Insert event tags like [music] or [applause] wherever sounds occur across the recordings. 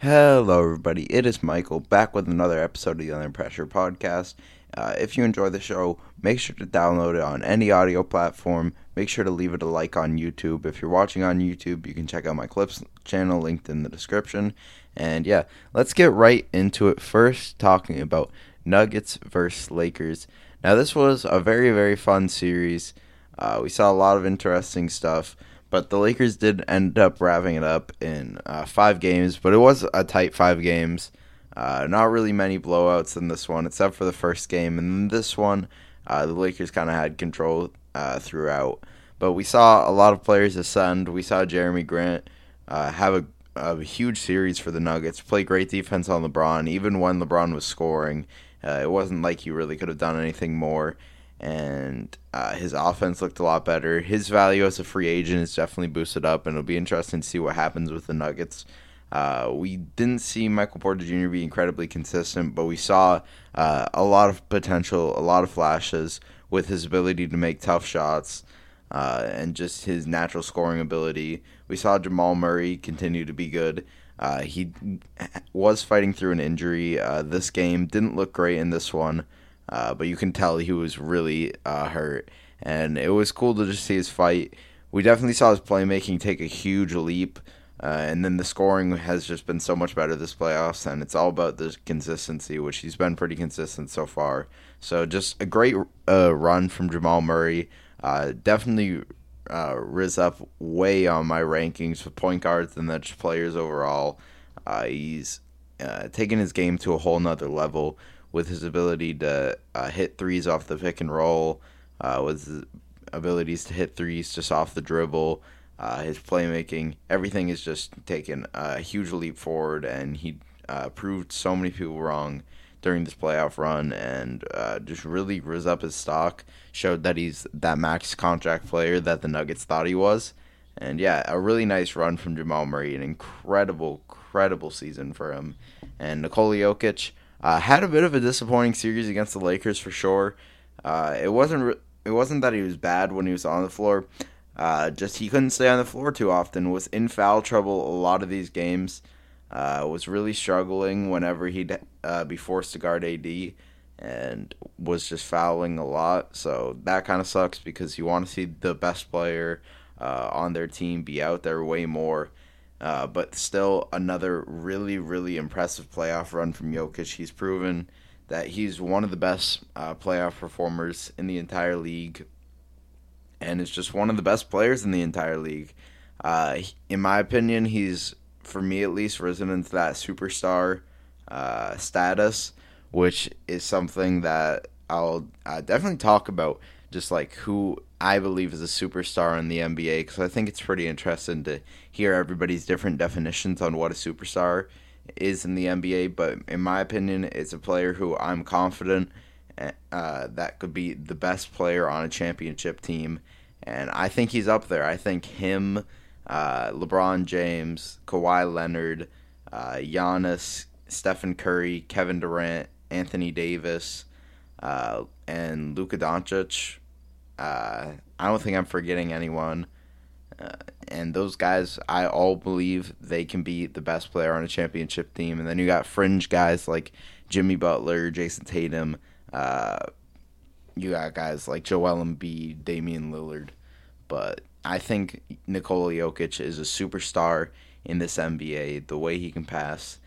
Hello, everybody. It is Michael back with another episode of the Under Pressure podcast. Uh, if you enjoy the show, make sure to download it on any audio platform. Make sure to leave it a like on YouTube. If you're watching on YouTube, you can check out my clips channel linked in the description. And yeah, let's get right into it. First, talking about Nuggets versus Lakers. Now, this was a very, very fun series. Uh, we saw a lot of interesting stuff. But the Lakers did end up wrapping it up in uh, five games, but it was a tight five games. Uh, not really many blowouts in this one, except for the first game. And this one, uh, the Lakers kind of had control uh, throughout. But we saw a lot of players ascend. We saw Jerami Grant uh, have a, a, huge series for the Nuggets, play great defense on LeBron, even when LeBron was scoring. Uh, it wasn't like he really could have done anything more and uh, his offense looked a lot better. His value as a free agent is definitely boosted up, and it'll be interesting to see what happens with the Nuggets. Uh, we didn't see Michael Porter Jr. be incredibly consistent, but we saw uh, a lot of potential, a lot of flashes with his ability to make tough shots uh, and just his natural scoring ability. We saw Jamal Murray continue to be good. Uh, he was fighting through an injury uh, this game, didn't look great in this one. Uh, but you can tell he was really uh, hurt, and it was cool to just see his fight. We definitely saw his playmaking take a huge leap, uh, and then the scoring has just been so much better this playoffs, and it's all about the consistency, which he's been pretty consistent so far. So just a great uh, run from Jamal Murray. Uh, definitely uh, up way on my rankings for point guards and just players overall. he's taken his game to a whole nother level with his ability to uh, hit threes off the pick and roll, uh, with his abilities to hit threes just off the dribble, uh, his playmaking, everything is just taken a huge leap forward, and he uh, proved so many people wrong during this playoff run, and uh, just really rose up his stock, showed that he's that max contract player that the Nuggets thought he was. And yeah, a really nice run from Jamal Murray, an incredible, incredible season for him. And Nikola Jokic, uh, had a bit of a disappointing series against the Lakers for sure. Uh, it wasn't re- it wasn't that he was bad when he was on the floor. Uh, just he couldn't stay on the floor too often. Was in foul trouble a lot of these games. Uh, was really struggling whenever he'd uh, be forced to guard AD, and was just fouling a lot. So that kind of sucks because you want to see the best player uh, on their team be out there way more. Uh, but still, another really, really impressive playoff run from Jokic. He's proven that he's one of the best uh, playoff performers in the entire league, and is just one of the best players in the entire league. Uh, in my opinion, he's, for me at least, risen into that superstar uh, status, which is something that I'll definitely talk about. Just like who I believe is a superstar in the NBA because I think it's pretty interesting to hear everybody's different definitions on what a superstar is in the NBA. But in my opinion, it's a player who I'm confident uh, that could be the best player on a championship team, and I think he's up there. I think him, uh, LeBron James, Kawhi Leonard, uh, Giannis, Stephen Curry, Kevin Durant, Anthony Davis, uh, and Luka Doncic uh, I don't think I'm forgetting anyone. Uh, and those guys, I all believe they can be the best player on a championship team. And then you got fringe guys like Jimmy Butler, Jayson Tatum. Uh, you got guys like Joel Embiid, Damian Lillard. But I think Nikola Jokic is a superstar in this NBA. The way he can pass,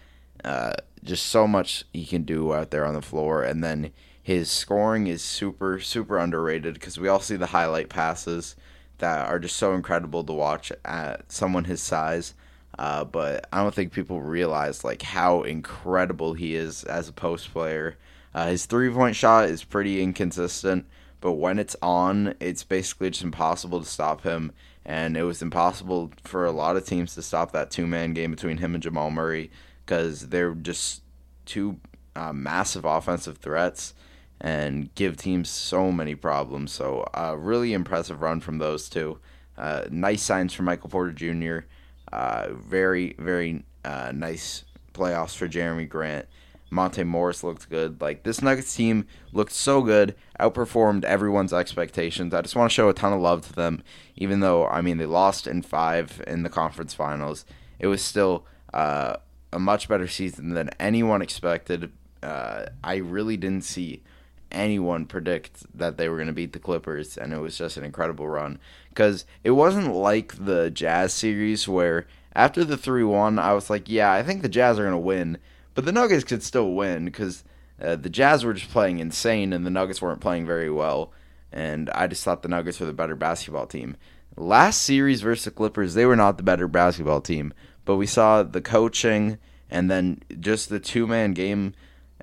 uh, just so much he can do out there on the floor. And then his scoring is super, super underrated because we all see the highlight passes that are just so incredible to watch at someone his size. Uh, but I don't think people realize like how incredible he is as a post player. Uh, his three point shot is pretty inconsistent, but when it's on, it's basically just impossible to stop him. And it was impossible for a lot of teams to stop that two man game between him and Jamal Murray because they're just two uh, massive offensive threats and give teams so many problems. So, uh, really impressive run from those two. Uh, nice signs for Michael Porter Jr. Uh, very, very uh, nice playoffs for Jerami Grant. Monte Morris looked good. Like this Nuggets team looked so good, outperformed everyone's expectations. I just want to show a ton of love to them, even though I mean they lost in five in the conference finals. It was still uh, a much better season than anyone expected. Uh, I really didn't see anyone predict that they were going to beat the Clippers, and it was just an incredible run. Because it wasn't like the Jazz series where after the 3 1, I was like, yeah, I think the Jazz are going to win, but the Nuggets could still win because uh, the Jazz were just playing insane and the Nuggets weren't playing very well. And I just thought the Nuggets were the better basketball team. Last series versus the Clippers, they were not the better basketball team, but we saw the coaching and then just the two man game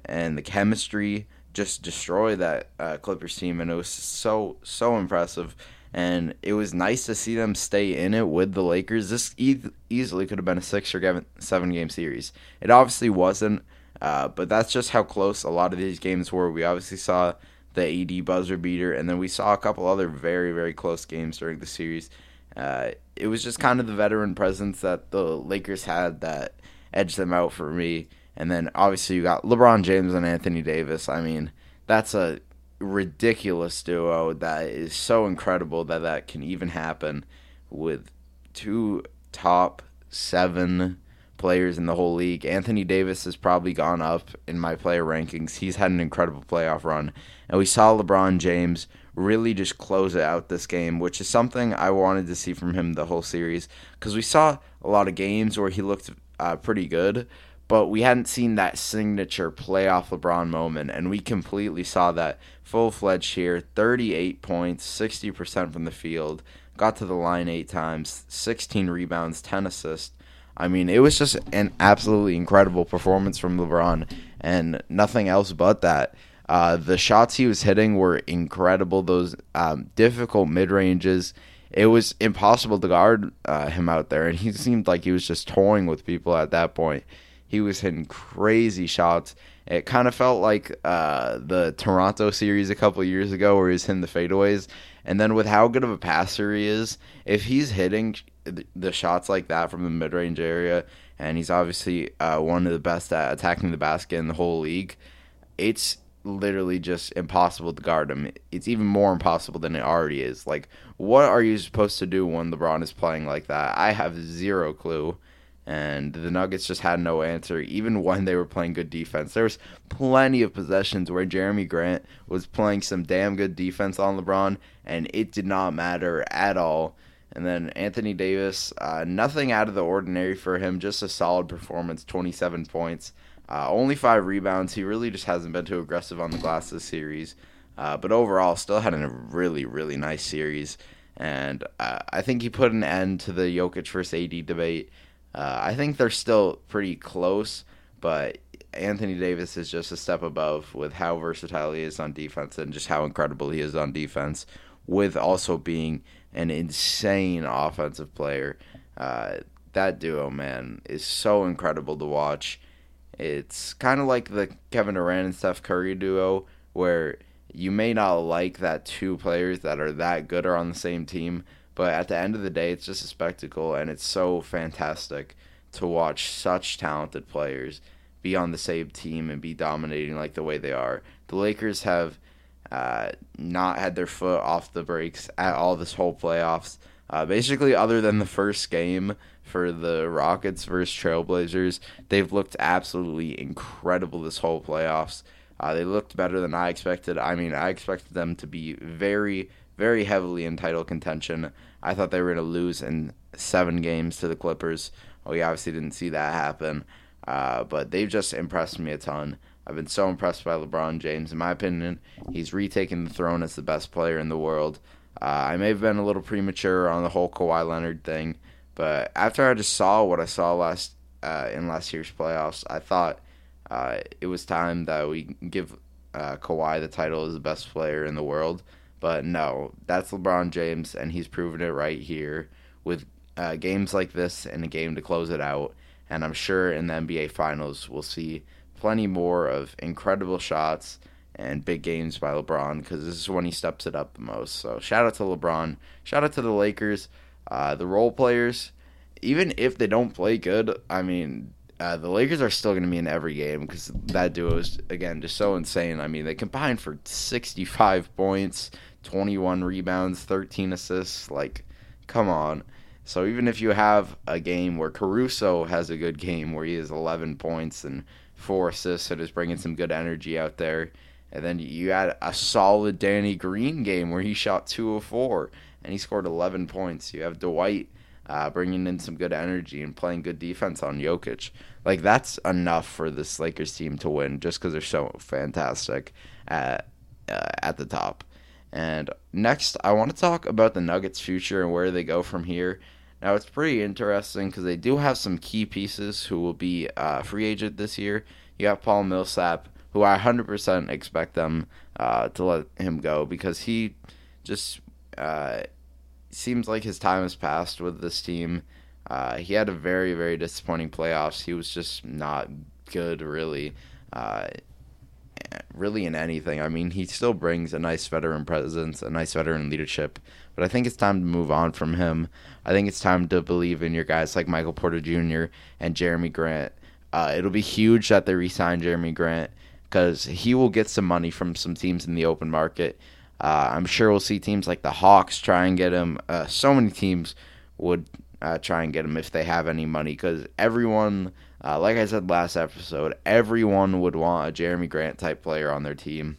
and the chemistry just destroy that uh, Clippers team, and it was so so impressive. And it was nice to see them stay in it with the Lakers. This e- easily could have been a six or seven game series. It obviously wasn't, uh, but that's just how close a lot of these games were. We obviously saw the AD buzzer beater, and then we saw a couple other very very close games during the series. Uh, it was just kind of the veteran presence that the Lakers had that edged them out for me. And then obviously you got LeBron James and Anthony Davis. I mean, that's a ridiculous duo that is so incredible that that can even happen with two top seven players in the whole league. Anthony Davis has probably gone up in my player rankings. He's had an incredible playoff run. And we saw LeBron James really just close out this game, which is something I wanted to see from him the whole series because we saw a lot of games where he looked uh, pretty good, but we hadn't seen that signature playoff LeBron moment, and we completely saw that full fledged here 38 points, 60% from the field, got to the line eight times, 16 rebounds, 10 assists. I mean, it was just an absolutely incredible performance from LeBron, and nothing else but that. Uh, the shots he was hitting were incredible. Those um, difficult mid ranges. It was impossible to guard uh, him out there, and he seemed like he was just toying with people at that point. He was hitting crazy shots. It kind of felt like uh, the Toronto series a couple years ago, where he's hitting the fadeaways. And then with how good of a passer he is, if he's hitting the shots like that from the mid range area, and he's obviously uh, one of the best at attacking the basket in the whole league, it's literally just impossible to guard him. It's even more impossible than it already is. Like, what are you supposed to do when LeBron is playing like that? I have zero clue. And the Nuggets just had no answer, even when they were playing good defense. There was plenty of possessions where Jerami Grant was playing some damn good defense on LeBron, and it did not matter at all. And then Anthony Davis, uh, nothing out of the ordinary for him, just a solid performance, 27 points. Uh, only five rebounds. He really just hasn't been too aggressive on the glass this series. Uh, but overall, still had a really, really nice series. And uh, I think he put an end to the Jokic versus AD debate. Uh, I think they're still pretty close, but Anthony Davis is just a step above with how versatile he is on defense and just how incredible he is on defense, with also being an insane offensive player. Uh, that duo, man, is so incredible to watch. It's kind of like the Kevin Durant and Steph Curry duo, where you may not like that two players that are that good are on the same team, but at the end of the day, it's just a spectacle, and it's so fantastic to watch such talented players be on the same team and be dominating like the way they are. The Lakers have uh, not had their foot off the brakes at all this whole playoffs. Uh, basically, other than the first game for the Rockets versus Trailblazers, they've looked absolutely incredible this whole playoffs. Uh, they looked better than I expected. I mean, I expected them to be very, very heavily in title contention. I thought they were going to lose in seven games to the Clippers. We obviously didn't see that happen, uh, but they've just impressed me a ton. I've been so impressed by LeBron James. In my opinion, he's retaken the throne as the best player in the world. Uh, I may have been a little premature on the whole Kawhi Leonard thing, but after I just saw what I saw last uh, in last year's playoffs, I thought uh, it was time that we give uh, Kawhi the title as the best player in the world. But no, that's LeBron James, and he's proven it right here with uh, games like this and a game to close it out. And I'm sure in the NBA Finals we'll see plenty more of incredible shots and big games by LeBron because this is when he steps it up the most. So shout out to LeBron. Shout out to the Lakers, uh, the role players. Even if they don't play good, I mean, uh, the Lakers are still going to be in every game because that duo is again just so insane. I mean, they combined for 65 points, 21 rebounds, 13 assists. Like, come on, So even if you have a game where Caruso has a good game where he has 11 points and four assists and is bringing some good energy out there, and then you had a solid Danny Green game where he shot two of four and he scored 11 points. You have Dwight uh, bringing in some good energy and playing good defense on Jokic. Like that's enough for this Lakers team to win just because they're so fantastic at uh, at the top. And next, I want to talk about the Nuggets' future and where they go from here. Now, it's pretty interesting because they do have some key pieces who will be uh, free agent this year. You have Paul Millsap, who I 100% expect them uh, to let him go because he just uh, seems like his time has passed with this team. Uh, he had a very, very disappointing playoffs. He was just not good, really. Uh, really in anything. I mean, he still brings a nice veteran presence, a nice veteran leadership, but I think it's time to move on from him. I think it's time to believe in your guys like Michael Porter Jr. and Jeremy Grant. Uh, it'll be huge that they re-sign Jerami Grant because he will get some money from some teams in the open market. Uh, I'm sure we'll see teams like the Hawks try and get him. Uh, so many teams would uh, try and get him if they have any money because everyone uh, like I said last episode, everyone would want a Jerami Grant type player on their team.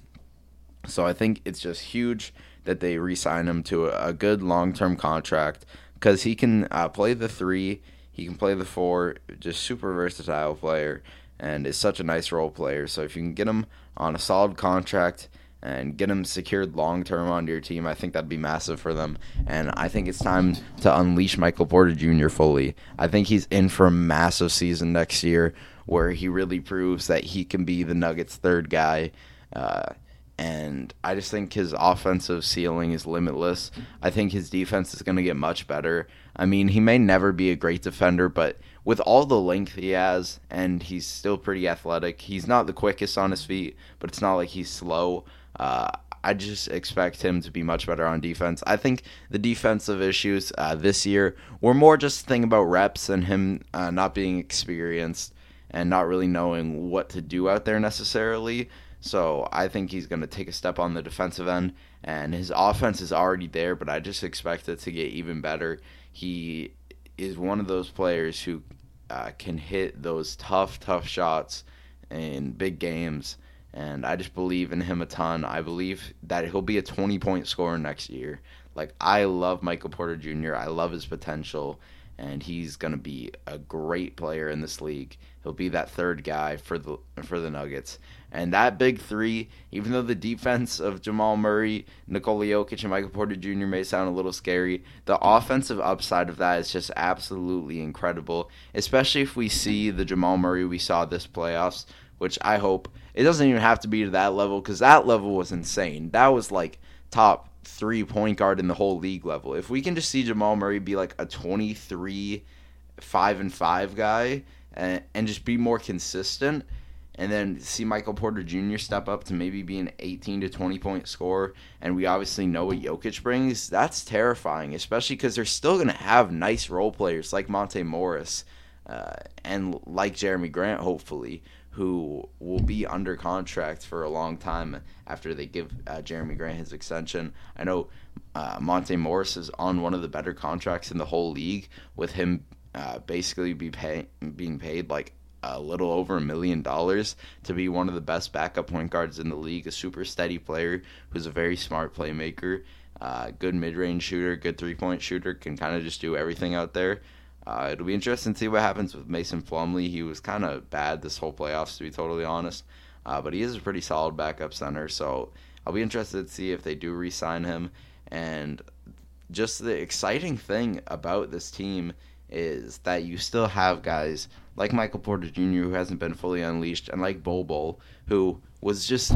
So I think it's just huge that they re-sign him to a, a good long-term contract because he can uh, play the three, he can play the four, just super versatile player, and is such a nice role player. So if you can get him on a solid contract and get him secured long term onto your team, I think that'd be massive for them. And I think it's time to unleash Michael Porter Jr. fully. I think he's in for a massive season next year where he really proves that he can be the Nuggets' third guy. Uh, and I just think his offensive ceiling is limitless. I think his defense is going to get much better. I mean, he may never be a great defender, but with all the length he has, and he's still pretty athletic, he's not the quickest on his feet, but it's not like he's slow. Uh, I just expect him to be much better on defense. I think the defensive issues uh, this year were more just thing about reps and him uh, not being experienced and not really knowing what to do out there necessarily. So I think he's going to take a step on the defensive end, and his offense is already there, but I just expect it to get even better. He is one of those players who uh, can hit those tough, tough shots in big games and I just believe in him a ton. I believe that he'll be a 20 point scorer next year. Like I love Michael Porter Jr. I love his potential and he's going to be a great player in this league. He'll be that third guy for the for the Nuggets. And that big 3, even though the defense of Jamal Murray, Nikola Jokic and Michael Porter Jr. may sound a little scary, the offensive upside of that is just absolutely incredible, especially if we see the Jamal Murray we saw this playoffs which I hope it doesn't even have to be to that level because that level was insane. That was like top three point guard in the whole league level. If we can just see Jamal Murray be like a 23, 5 and 5 guy and, and just be more consistent, and then see Michael Porter Jr. step up to maybe be an 18 to 20 point scorer, and we obviously know what Jokic brings, that's terrifying, especially because they're still going to have nice role players like Monte Morris uh, and like Jerami Grant, hopefully, who will be under contract for a long time after they give uh, Jerami Grant his extension. I know uh, Monte Morris is on one of the better contracts in the whole league, with him uh, basically be pay- being paid like a little over a million dollars to be one of the best backup point guards in the league, a super steady player who's a very smart playmaker, uh, good mid range shooter, good three point shooter, can kind of just do everything out there. Uh, it'll be interesting to see what happens with Mason Plumlee. He was kind of bad this whole playoffs, to be totally honest, uh, but he is a pretty solid backup center. So I'll be interested to see if they do re-sign him. And just the exciting thing about this team is that you still have guys like Michael Porter Jr. who hasn't been fully unleashed, and like Bol Bol who was just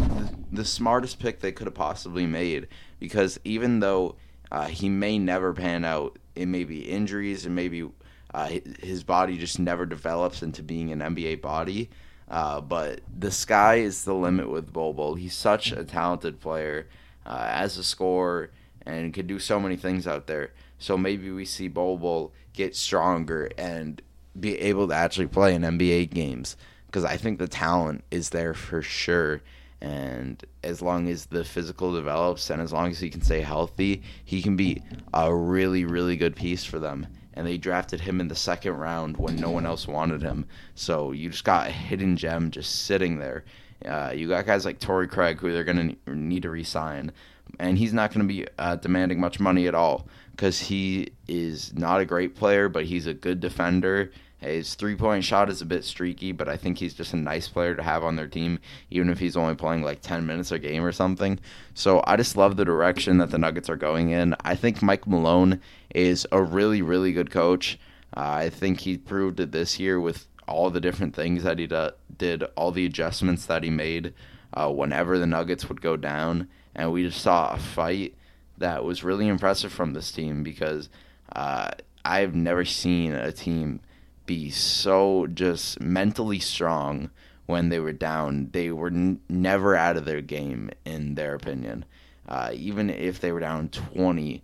the smartest pick they could have possibly made. Because even though uh, he may never pan out, it may be injuries, it may be uh, his body just never develops into being an NBA body. Uh, but the sky is the limit with Bol. He's such a talented player uh, as a scorer and can do so many things out there. So maybe we see Bol get stronger and be able to actually play in NBA games because I think the talent is there for sure. And as long as the physical develops and as long as he can stay healthy, he can be a really, really good piece for them and they drafted him in the second round when no one else wanted him. So you just got a hidden gem just sitting there. Uh, you got guys like Torrey Craig who they're going to need to resign, and he's not going to be uh, demanding much money at all because he is not a great player, but he's a good defender. His three point shot is a bit streaky, but I think he's just a nice player to have on their team, even if he's only playing like 10 minutes a game or something. So I just love the direction that the Nuggets are going in. I think Mike Malone is a really, really good coach. Uh, I think he proved it this year with all the different things that he do- did, all the adjustments that he made uh, whenever the Nuggets would go down. And we just saw a fight that was really impressive from this team because uh, I've never seen a team be so just mentally strong when they were down. They were n- never out of their game, in their opinion. Uh, even if they were down 20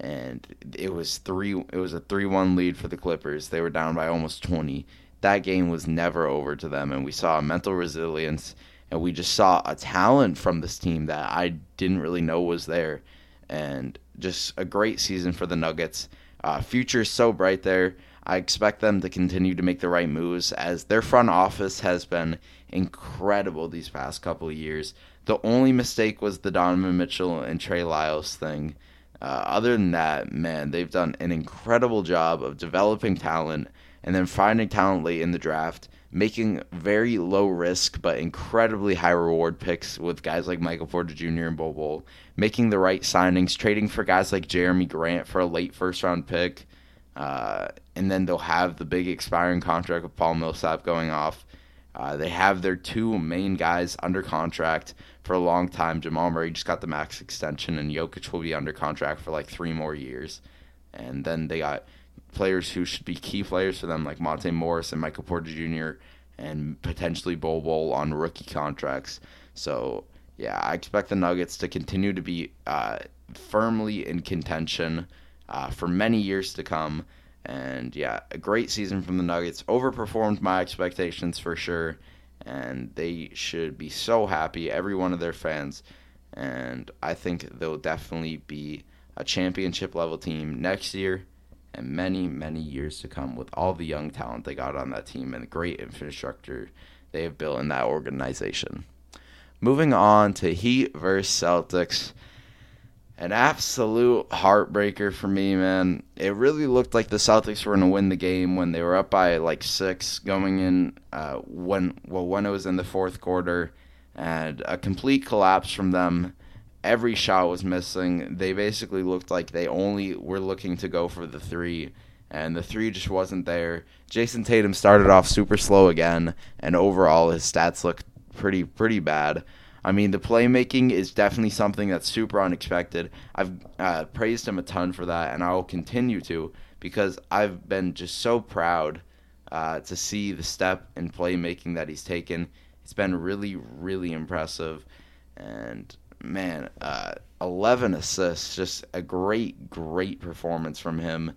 and it was three it was a 3-1 lead for the Clippers. They were down by almost 20. That game was never over to them and we saw mental resilience and we just saw a talent from this team that I didn't really know was there and just a great season for the Nuggets. Uh, future is so bright there. I expect them to continue to make the right moves as their front office has been incredible these past couple of years. The only mistake was the Donovan Mitchell and Trey Lyles thing. Uh, other than that, man, they've done an incredible job of developing talent and then finding talent late in the draft, making very low risk but incredibly high reward picks with guys like Michael Porter Jr. and Bol, making the right signings, trading for guys like Jerami Grant for a late first round pick. Uh, and then they'll have the big expiring contract of Paul Millsap going off. Uh, they have their two main guys under contract for a long time. Jamal Murray just got the max extension, and Jokic will be under contract for like three more years. And then they got players who should be key players for them, like Monte Morris and Michael Porter Jr., and potentially Bol Bol on rookie contracts. So, yeah, I expect the Nuggets to continue to be uh, firmly in contention uh, for many years to come. And yeah, a great season from the Nuggets. Overperformed my expectations for sure. And they should be so happy, every one of their fans. And I think they'll definitely be a championship level team next year and many, many years to come with all the young talent they got on that team and the great infrastructure they have built in that organization. Moving on to Heat versus Celtics an absolute heartbreaker for me, man. It really looked like the Celtics were going to win the game when they were up by like six going in uh, when well when it was in the fourth quarter, and a complete collapse from them. Every shot was missing. They basically looked like they only were looking to go for the three, and the three just wasn't there. Jayson Tatum started off super slow again, and overall his stats looked pretty pretty bad. I mean, the playmaking is definitely something that's super unexpected. I've uh, praised him a ton for that, and I will continue to because I've been just so proud uh, to see the step in playmaking that he's taken. It's been really, really impressive. And man, uh, 11 assists, just a great, great performance from him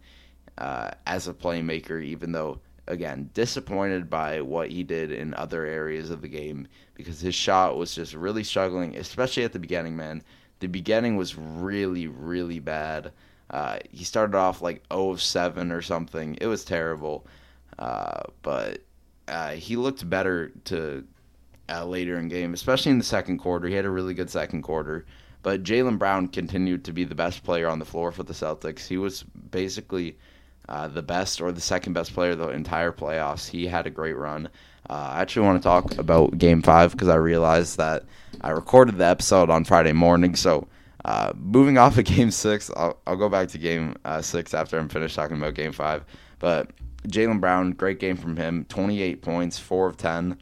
uh, as a playmaker, even though again, disappointed by what he did in other areas of the game because his shot was just really struggling, especially at the beginning, man. The beginning was really, really bad. Uh, he started off like 0 of 7 or something. It was terrible. Uh, but uh, he looked better to uh, later in game, especially in the second quarter. He had a really good second quarter. But Jaylen Brown continued to be the best player on the floor for the Celtics. He was basically uh, the best or the second best player the entire playoffs. He had a great run. Uh, I actually want to talk about Game Five because I realized that I recorded the episode on Friday morning. So uh, moving off of [laughs] Game Six, I'll, go back to Game uh, Six after I'm finished talking about Game Five. But Jaylen Brown, great game from him. 28 points, four of 10,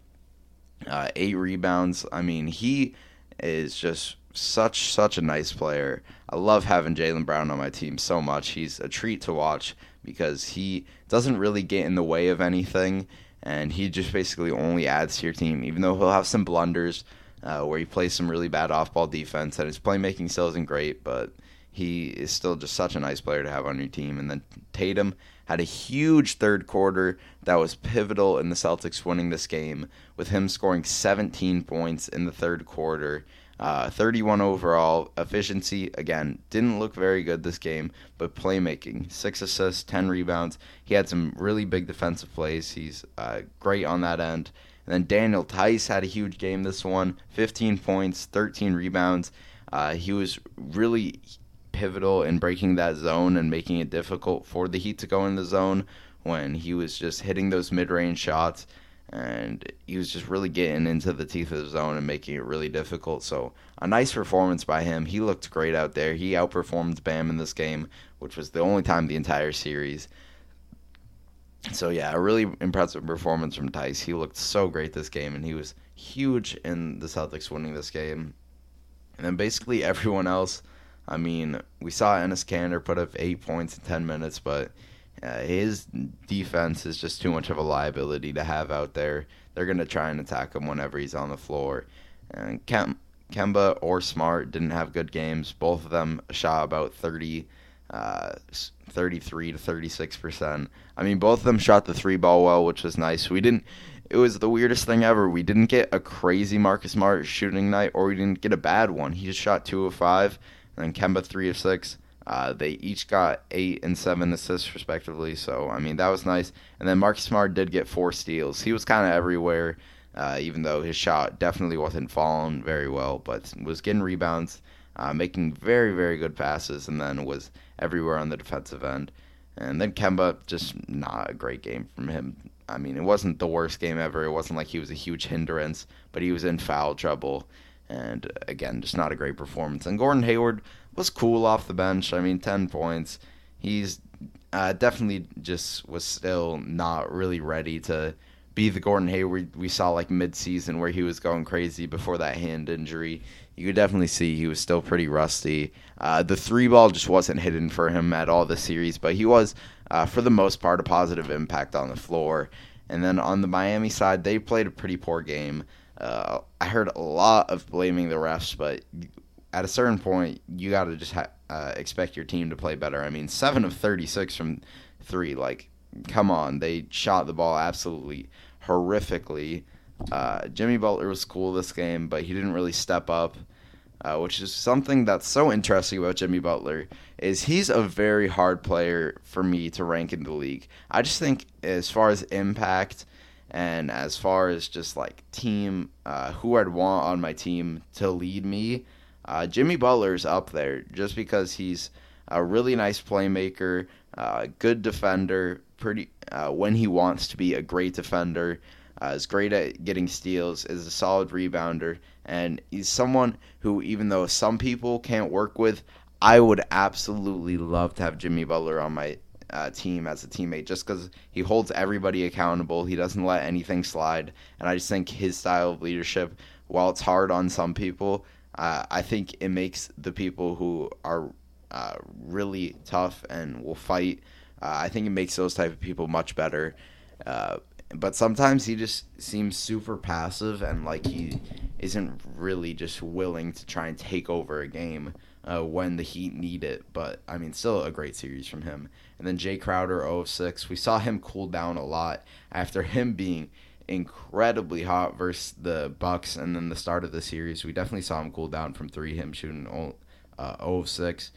uh, eight rebounds. I mean, he is just such such a nice player. I love having Jaylen Brown on my team so much. He's a treat to watch because he doesn't really get in the way of anything, and he just basically only adds to your team. Even though he'll have some blunders uh, where he plays some really bad off-ball defense, and his playmaking still isn't great, but he is still just such a nice player to have on your team. And then Tatum had a huge third quarter that was pivotal in the Celtics winning this game, with him scoring 17 points in the third quarter. Uh, 31 overall. Efficiency, again, didn't look very good this game, but playmaking, 6 assists, 10 rebounds. He had some really big defensive plays. He's uh, great on that end. And then Daniel Theis had a huge game this one 15 points, 13 rebounds. Uh, he was really pivotal in breaking that zone and making it difficult for the Heat to go in the zone when he was just hitting those mid range shots and he was just really getting into the teeth of the zone and making it really difficult. So a nice performance by him. He looked great out there. He outperformed Bam in this game, which was the only time the entire series. So yeah, a really impressive performance from Theis. He looked so great this game, and he was huge in the Celtics winning this game. And then basically everyone else. I mean, we saw Enes Kanter put up eight points in ten minutes, but uh, his defense is just too much of a liability to have out there. They're going to try and attack him whenever he's on the floor. And Kem- Kemba or Smart didn't have good games. Both of them shot about 30, uh, 33 to 36 percent. I mean, both of them shot the three ball well, which was nice. We didn't. It was the weirdest thing ever. We didn't get a crazy Marcus Smart shooting night, or we didn't get a bad one. He just shot two of five, and then Kemba three of six. Uh, they each got eight and seven assists respectively. So I mean that was nice. And then Marcus Smart did get four steals. He was kind of everywhere, uh, even though his shot definitely wasn't falling very well, but was getting rebounds, uh, making very very good passes, and then was everywhere on the defensive end. And then Kemba just not a great game from him. I mean, it wasn't the worst game ever. It wasn't like he was a huge hindrance, but he was in foul trouble. And again, just not a great performance. And Gordon Hayward was cool off the bench. I mean, 10 points. He's uh, definitely just was still not really ready to be the Gordon Hayward we saw like mid-season where he was going crazy before that hand injury. You could definitely see he was still pretty rusty. Uh, the three ball just wasn't hidden for him at all this series, but he was, uh, for the most part, a positive impact on the floor. And then on the Miami side, they played a pretty poor game. Uh, I heard a lot of blaming the refs, but at a certain point, you got to just ha- uh, expect your team to play better. I mean, seven of thirty-six from three. Like, come on, they shot the ball absolutely horrifically. Uh, Jimmy Butler was cool this game, but he didn't really step up. Uh, which is something that's so interesting about Jimmy Butler is he's a very hard player for me to rank in the league. I just think as far as impact and as far as just like team, uh, who I'd want on my team to lead me, uh, Jimmy Butler's up there just because he's a really nice playmaker, uh, good defender, pretty uh, when he wants to be a great defender. Uh, is great at getting steals, is a solid rebounder, and he's someone who, even though some people can't work with, I would absolutely love to have Jimmy Butler on my uh, team as a teammate just because he holds everybody accountable. He doesn't let anything slide. And I just think his style of leadership, while it's hard on some people, uh, I think it makes the people who are uh, really tough and will fight. Uh, I think it makes those type of people much better. Uh, but sometimes he just seems super passive and like he isn't really just willing to try and take over a game uh, when the Heat need it. But I mean, still a great series from him. And then Jae Crowder 0 6. We saw him cool down a lot after him being incredibly hot versus the Bucks, and then the start of the series, we definitely saw him cool down from three. Him shooting uh, 0 of 6.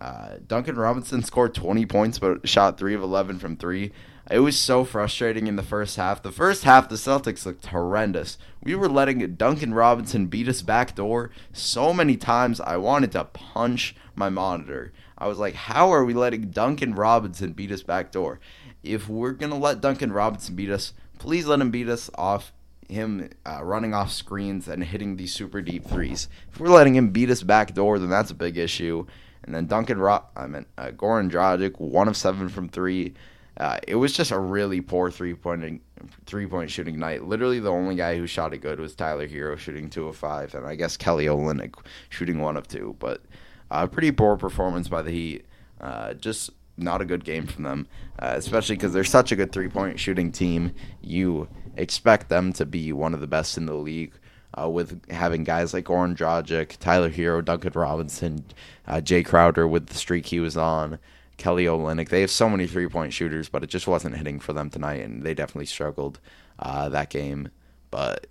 Uh, Duncan Robinson scored 20 points, but shot 3 of 11 from 3. It was so frustrating in the first half. The first half, the Celtics looked horrendous. We were letting Duncan Robinson beat us back door so many times. I wanted to punch my monitor. I was like, how are we letting Duncan Robinson beat us back door? If we're going to let Duncan Robinson beat us, please let him beat us off him uh, running off screens and hitting these super deep threes. If we're letting him beat us back door, then that's a big issue. And then Duncan, Ro- I mean uh, Goran Dragic, one of seven from three. Uh, it was just a really poor three point three point shooting night. Literally, the only guy who shot it good was Tyler Herro, shooting two of five, and I guess Kelly Olynyk shooting one of two. But a uh, pretty poor performance by the Heat. Uh, just not a good game from them, uh, especially because they're such a good three point shooting team. You expect them to be one of the best in the league. Uh, with having guys like Goran Dragic, Tyler Herro, Duncan Robinson, uh, Jae Crowder with the streak he was on, Kelly Olynyk. They have so many three point shooters, but it just wasn't hitting for them tonight, and they definitely struggled uh, that game. But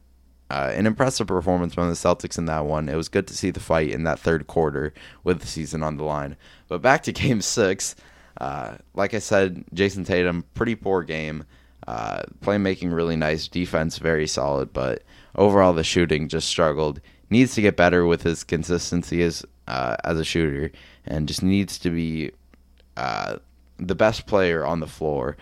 uh, an impressive performance from the Celtics in that one. It was good to see the fight in that third quarter with the season on the line. But back to [laughs] Game Six. Uh, like I said, Jayson Tatum, pretty poor game. Uh, playmaking really nice, defense very solid, but overall the shooting just struggled. Needs to get better with his consistency as uh, as a shooter, and just needs to be uh, the best player on the floor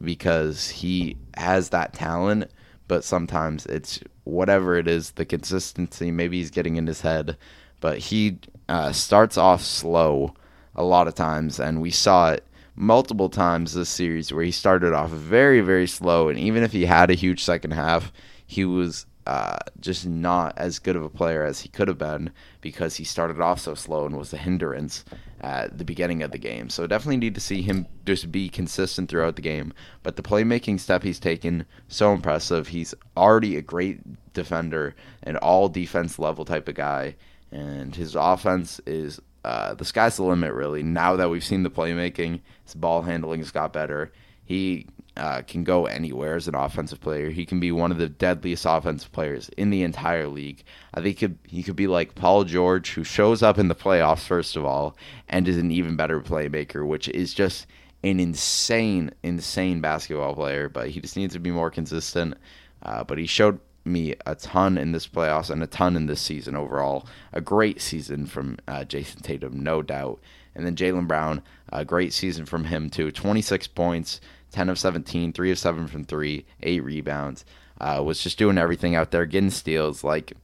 because he has that talent. But sometimes it's whatever it is, the consistency. Maybe he's getting in his head, but he uh, starts off slow a lot of times, and we saw it multiple times this series where he started off very, very slow, and even if he had a huge second half, he was uh, just not as good of a player as he could have been because he started off so slow and was a hindrance at the beginning of the game. So definitely need to see him just be consistent throughout the game. But the playmaking step he's taken so impressive. He's already a great defender, an all defense level type of guy, and his offense is uh, the sky's the limit, really. Now that we've seen the playmaking, his ball handling has got better. He uh, can go anywhere as an offensive player. He can be one of the deadliest offensive players in the entire league. I think he could, he could be like Paul George, who shows up in the playoffs, first of all, and is an even better playmaker, which is just an insane, insane basketball player. But he just needs to be more consistent. Uh, but he showed me a ton in this playoffs and a ton in this season overall. A great season from uh, Jayson Tatum, no doubt. And then Jaylen Brown, a great season from him too. 26 points, 10 of 17, 3 of 7 from 3, 8 rebounds. Uh, was just doing everything out there, getting steals. Like,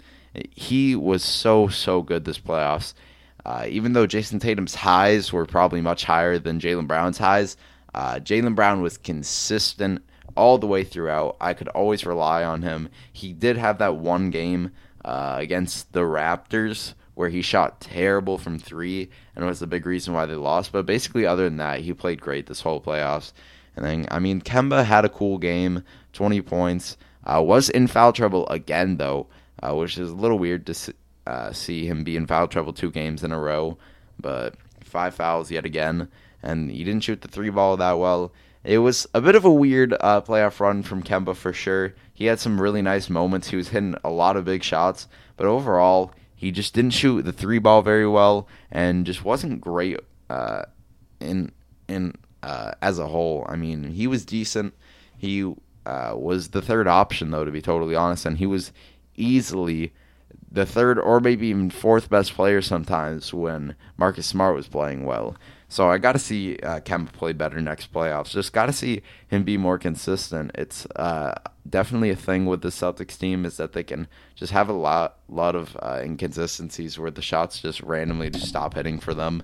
he was so, so good this playoffs. Uh, even though Jayson Tatum's highs were probably much higher than Jaylen Brown's highs, uh, Jaylen Brown was consistent all the way throughout. I could always rely on him. He did have that one game uh, against the Raptors where he shot terrible from three and was the big reason why they lost. But basically, other than that, he played great this whole playoffs. And then, I mean, Kemba had a cool game, 20 points. Uh, was in foul trouble again, though, uh, which is a little weird to uh, see him be in foul trouble two games in a row. But five fouls yet again. And he didn't shoot the three ball that well. It was a bit of a weird uh, playoff run from Kemba for sure. He had some really nice moments. He was hitting a lot of big shots, but overall, he just didn't shoot the three ball very well, and just wasn't great uh, in in uh, as a whole. I mean, he was decent. He uh, was the third option, though, to be totally honest, and he was easily the third or maybe even fourth best player sometimes when Marcus Smart was playing well. So I got to see uh, Kemba play better next playoffs. Just got to see him be more consistent. It's uh, definitely a thing with the Celtics team is that they can just have a lot, lot of uh, inconsistencies where the shots just randomly just stop hitting for them.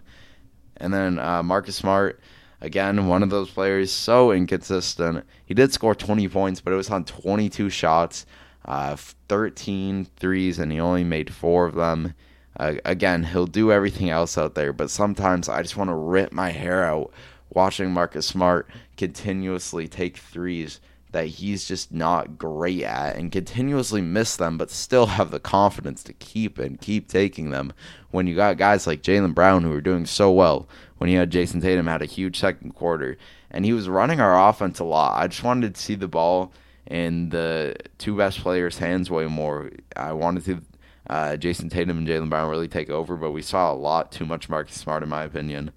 And then uh, Marcus Smart, again, one of those players so inconsistent. He did score 20 points, but it was on 22 shots, uh, 13 threes, and he only made four of them. Uh, again, he'll do everything else out there, but sometimes I just want to rip my hair out watching Marcus Smart continuously take threes that he's just not great at and continuously miss them, but still have the confidence to keep and keep taking them. When you got guys like Jaylen Brown who are doing so well, when you had Jayson Tatum had a huge second quarter, and he was running our offense a lot. I just wanted to see the ball in the two best players' hands way more. I wanted to uh, Jayson Tatum and Jaylen Brown really take over, but we saw a lot too much Marcus Smart, in my opinion,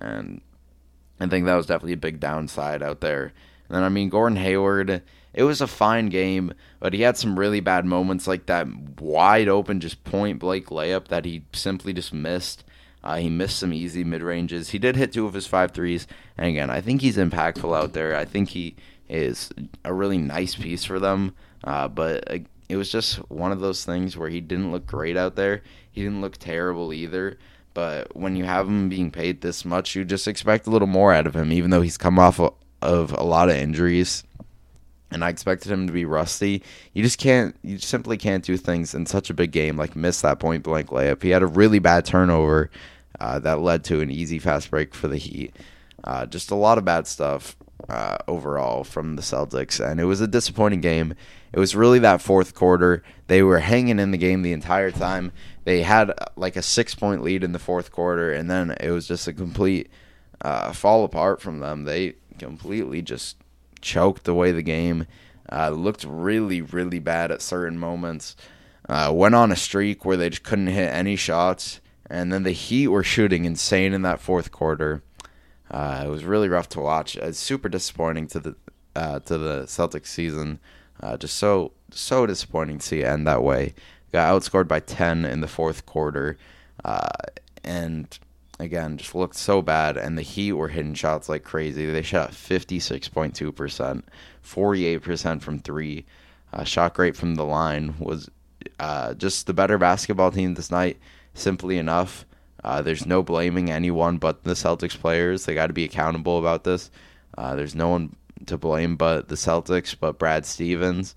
and I think that was definitely a big downside out there. And then I mean Gordon Hayward, it was a fine game, but he had some really bad moments like that wide open, just point blank layup that he simply just missed. Uh, he missed some easy mid ranges. He did hit two of his five threes, and again, I think he's impactful out there. I think he is a really nice piece for them. Uh, but uh, it was just one of those things where he didn't look great out there. He didn't look terrible either. But when you have him being paid this much, you just expect a little more out of him, even though he's come off of a lot of injuries. And I expected him to be rusty. You just can't, you simply can't do things in such a big game like miss that point blank layup. He had a really bad turnover uh, that led to an easy fast break for the Heat. Uh, just a lot of bad stuff uh, overall from the Celtics, and it was a disappointing game. It was really that fourth quarter. They were hanging in the game the entire time. They had like a six point lead in the fourth quarter, and then it was just a complete uh, fall apart from them. They completely just choked away the game. Uh, looked really, really bad at certain moments. Uh, went on a streak where they just couldn't hit any shots, and then the Heat were shooting insane in that fourth quarter. Uh, it was really rough to watch. It's super disappointing to the uh, to the Celtics season. Uh, just so so disappointing to see it end that way. Got outscored by ten in the fourth quarter, uh, and again just looked so bad. And the Heat were hitting shots like crazy. They shot fifty six point two percent, forty eight percent from three. Uh, shot great from the line was uh, just the better basketball team this night. Simply enough. Uh, there's no blaming anyone but the Celtics players. They got to be accountable about this. Uh, there's no one to blame but the Celtics, but Brad Stevens.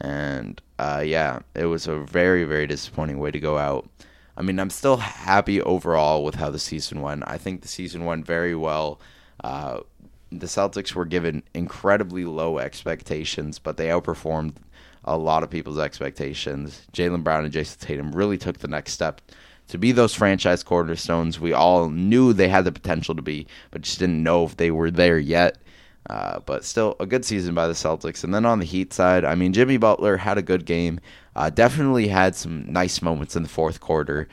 And uh, yeah, it was a very, very disappointing way to go out. I mean, I'm still happy overall with how the season went. I think the season went very well. Uh, the Celtics were given incredibly low expectations, but they outperformed a lot of people's expectations. Jaylen Brown and Jayson Tatum really took the next step to be those franchise cornerstones we all knew they had the potential to be, but just didn't know if they were there yet. Uh, but still, a good season by the Celtics. And then on the Heat side, I mean, Jimmy Butler had a good game. Uh, definitely had some nice moments in the fourth quarter.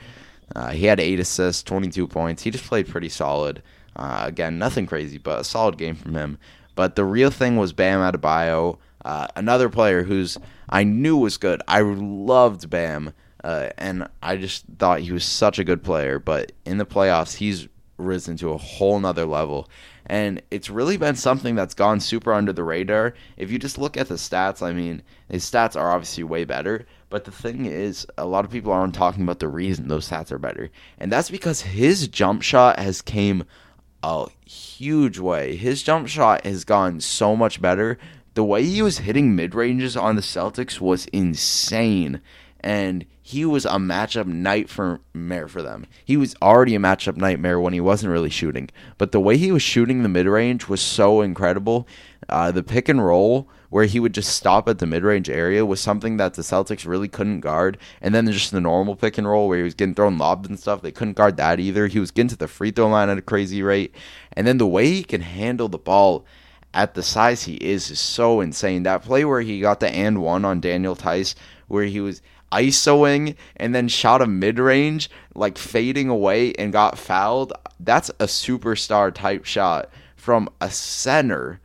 Uh, he had eight assists, 22 points. He just played pretty solid. Uh, again, nothing crazy, but a solid game from him. But the real thing was Bam Adebayo, uh, another player who's I knew was good. I loved Bam. Uh, and I just thought he was such a good player. But in the playoffs, he's risen to a whole nother level. And it's really been something that's gone super under the radar. If you just look at the stats, I mean, his stats are obviously way better. But the thing is, a lot of people aren't talking about the reason those stats are better. And that's because his jump shot has came a huge way. His jump shot has gone so much better. The way he was hitting mid ranges on the Celtics was insane. And he was a matchup nightmare for them. He was already a matchup nightmare when he wasn't really shooting, but the way he was shooting the mid range was so incredible. Uh, the pick and roll where he would just stop at the mid range area was something that the Celtics really couldn't guard. And then just the normal pick and roll where he was getting thrown lobs and stuff, they couldn't guard that either. He was getting to the free throw line at a crazy rate. And then the way he can handle the ball at the size he is is so insane. That play where he got the and one on Daniel Theis, where he was isoing and then shot a mid range, like fading away and got fouled. That's a superstar type shot from a center.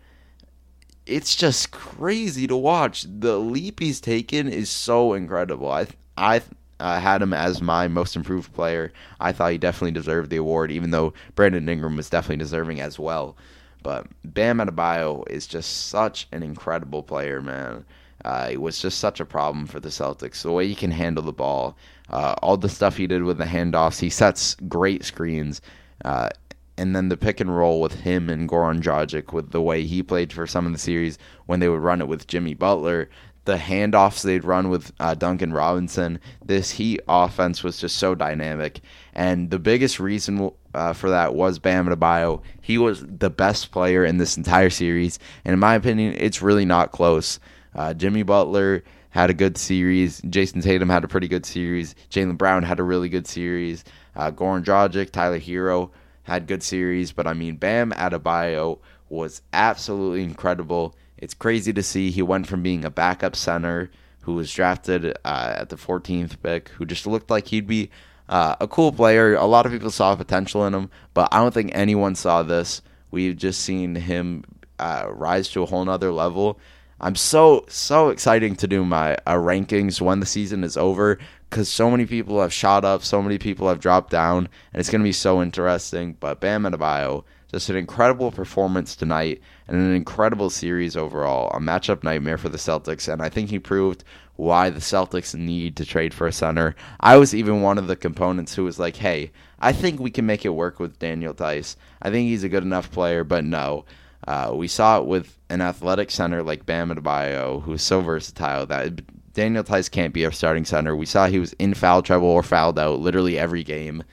It's just crazy to watch. The leap he's taken is so incredible. I I uh, had him as my most improved player. I thought he definitely deserved the award, even though Brandon Ingram was definitely deserving as well. But Bam Adebayo is just such an incredible player, man. Uh, it was just such a problem for the Celtics. The way he can handle the ball, uh, all the stuff he did with the handoffs, he sets great screens. Uh, and then the pick and roll with him and Goran Dragic, with the way he played for some of the series when they would run it with Jimmy Butler, the handoffs they'd run with uh, Duncan Robinson, this Heat offense was just so dynamic. And the biggest reason uh, for that was Bam Adebayo. He was the best player in this entire series, and in my opinion, it's really not close. Uh, Jimmy Butler had a good series. Jayson Tatum had a pretty good series. Jaylen Brown had a really good series. Uh, Goran Dragic, Tyler Herro had good series. But I mean, Bam Adebayo was absolutely incredible. It's crazy to see he went from being a backup center who was drafted uh, at the 14th pick, who just looked like he'd be uh, a cool player. A lot of people saw potential in him, but I don't think anyone saw this. We've just seen him uh, rise to a whole nother level. I'm so so exciting to do my uh, rankings when the season is over because so many people have shot up, so many people have dropped down, and it's going to be so interesting. But Bam Adebayo, just an incredible performance tonight and an incredible series overall. A matchup nightmare for the Celtics, and I think he proved why the Celtics need to trade for a center. I was even one of the components who was like, "Hey, I think we can make it work with Daniel Theis. I think he's a good enough player, but no." Uh, we saw it with an athletic center like Bam Adebayo, who's so versatile that Daniel Theis can't be our starting center. We saw he was in foul trouble or fouled out literally every game,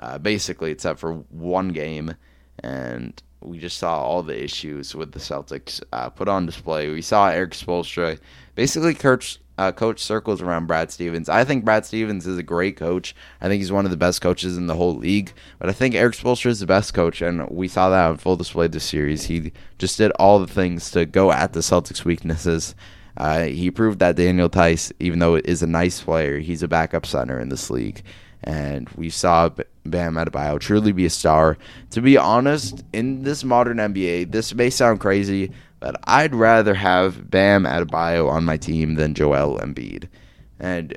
uh, basically except for one game, and we just saw all the issues with the Celtics uh, put on display. We saw Erik Spoelstra basically coach uh, coach circles around Brad Stevens. I think Brad Stevens is a great coach. I think he's one of the best coaches in the whole league. But I think Erik Spoelstra is the best coach, and we saw that on full display this series. He just did all the things to go at the Celtics' weaknesses. Uh, he proved that Daniel Theis, even though is a nice player, he's a backup center in this league. And we saw Bam Adebayo truly be a star. To be honest, in this modern NBA, this may sound crazy, but I'd rather have Bam Adebayo on my team than Joel Embiid. And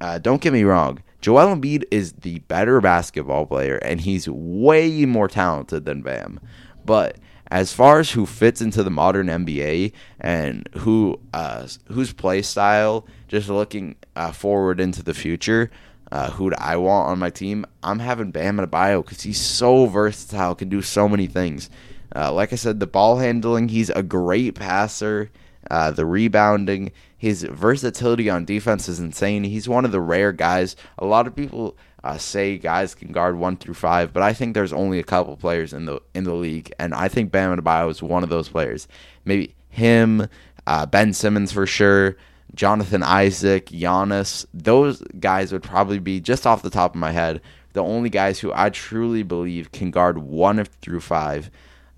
uh, don't get me wrong, Joel Embiid is the better basketball player, and he's way more talented than Bam. But as far as who fits into the modern NBA and who uh, whose play style, just looking uh, forward into the future, uh, who do I want on my team? I'm having Bam Adebayo because he's so versatile, can do so many things. Uh, like I said, the ball handling, he's a great passer. Uh, the rebounding, his versatility on defense is insane. He's one of the rare guys. A lot of people uh, say guys can guard one through five, but I think there's only a couple players in the in the league, and I think Bam Adebayo is one of those players. Maybe him, uh, Ben Simmons for sure, Jonathan Isaac, Giannis. Those guys would probably be just off the top of my head the only guys who I truly believe can guard one through five.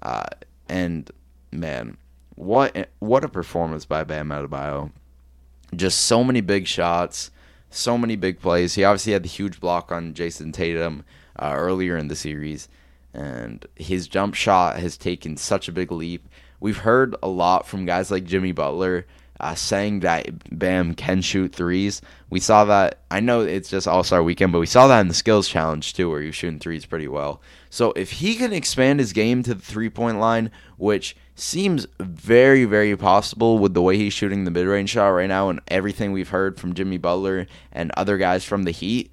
Uh, and man, what what a performance by Bam Adebayo! Just so many big shots, so many big plays. He obviously had the huge block on Jayson Tatum uh, earlier in the series, and his jump shot has taken such a big leap. We've heard a lot from guys like Jimmy Butler uh, saying that Bam can shoot threes. We saw that. I know it's just All Star Weekend, but we saw that in the Skills Challenge too, where he was shooting threes pretty well. So if he can expand his game to the three point line, which seems very, very possible with the way he's shooting the mid range shot right now and everything we've heard from Jimmy Butler and other guys from the Heat.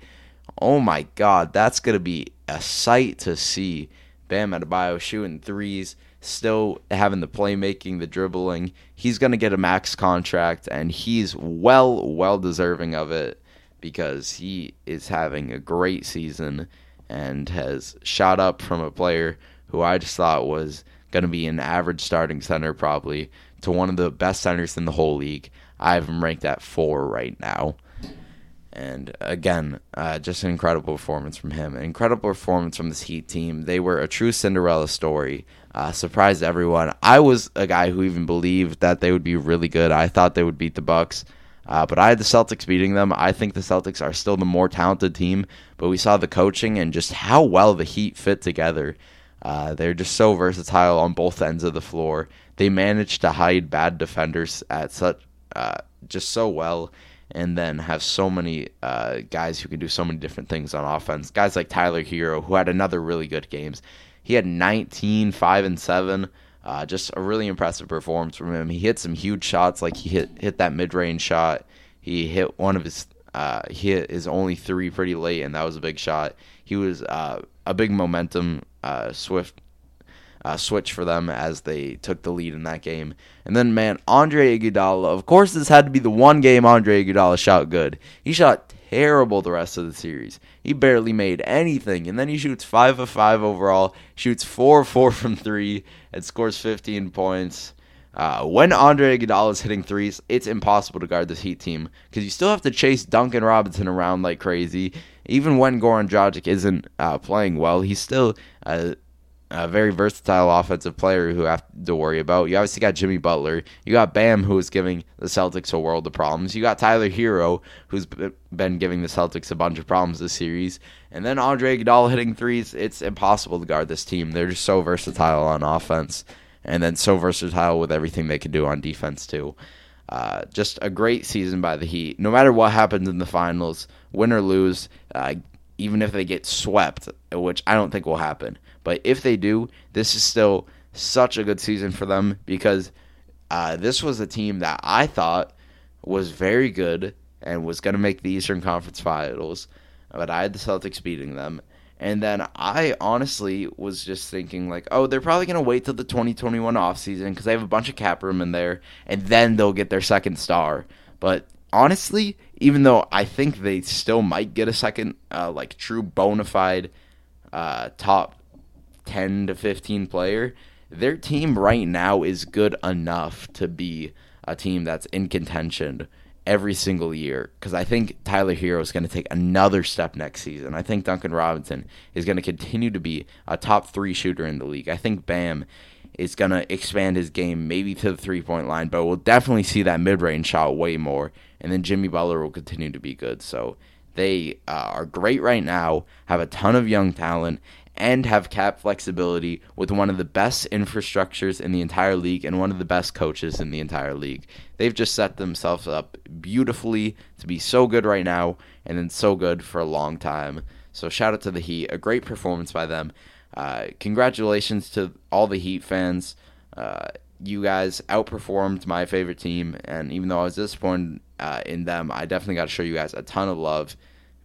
Oh my God, that's going to be a sight to see. Bam Adebayo shooting threes, still having the playmaking, the dribbling. He's going to get a max contract, and he's well, well deserving of it because he is having a great season and has shot up from a player who I just thought was going to be an average starting center probably to one of the best centers in the whole league. I have him ranked at four right now. And again, uh, just an incredible performance from him. An incredible performance from this Heat team. They were a true Cinderella story. Uh, surprised everyone. I was a guy who even believed that they would be really good. I thought they would beat the Bucks. Uh, but I had the Celtics beating them. I think the Celtics are still the more talented team, but we saw the coaching and just how well the Heat fit together. Uh, they're just so versatile on both ends of the floor. They managed to hide bad defenders at such uh, just so well, and then have so many uh, guys who can do so many different things on offense. Guys like Tyler Herro, who had another really good games. He had 19, 5, and 7. Uh, just a really impressive performance from him. He hit some huge shots, like he hit hit that mid range shot. He hit one of his uh, hit his only three pretty late, and that was a big shot. He was uh, a big momentum uh, swift uh, switch for them as they took the lead in that game. And then, man, Andre Iguodala. Of course, this had to be the one game Andre Iguodala shot good. He shot terrible the rest of the series. He barely made anything, and then he shoots five of five overall, shoots four four [laughs] from three, and scores 15 points. Uh, when Andre Iguodala is hitting threes, it's impossible to guard this Heat team because you still have to chase Duncan Robinson around like crazy. Even when Goran Dragic isn't uh, playing well, he's still uh, a very versatile offensive player who have to worry about. You obviously got Jimmy Butler. You got Bam, who is giving the Celtics a world of problems. You got Tyler Herro, who's been giving the Celtics a bunch of problems this series. And then Andre Iguodala hitting threes. It's impossible to guard this team. They're just so versatile on offense, and then so versatile with everything they can do on defense too. Uh, just a great season by the Heat. No matter what happens in the finals, win or lose, uh, even if they get swept, which I don't think will happen. But if they do, this is still such a good season for them because uh, this was a team that I thought was very good and was going to make the Eastern Conference Finals, but I had the Celtics beating them. And then I honestly was just thinking, like, oh, they're probably going to wait till the 2021 offseason because they have a bunch of cap room in there, and then they'll get their second star. But honestly, even though I think they still might get a second, uh, like, true bona fide uh, top 10 to 15 player, their team right now is good enough to be a team that's in contention every single year because I think Tyler Herro is going to take another step next season. I think Duncan Robinson is going to continue to be a top three shooter in the league. I think Bam is going to expand his game maybe to the three point line, but we'll definitely see that mid range shot way more. And then Jimmy Butler will continue to be good. So they uh, are great right now, have a ton of young talent, and have cap flexibility with one of the best infrastructures in the entire league and one of the best coaches in the entire league. They've just set themselves up beautifully to be so good right now and then so good for a long time. So shout out to the Heat, a great performance by them. Uh, congratulations to all the Heat fans. Uh, you guys outperformed my favorite team, and even though I was disappointed uh, in them, I definitely got to show you guys a ton of love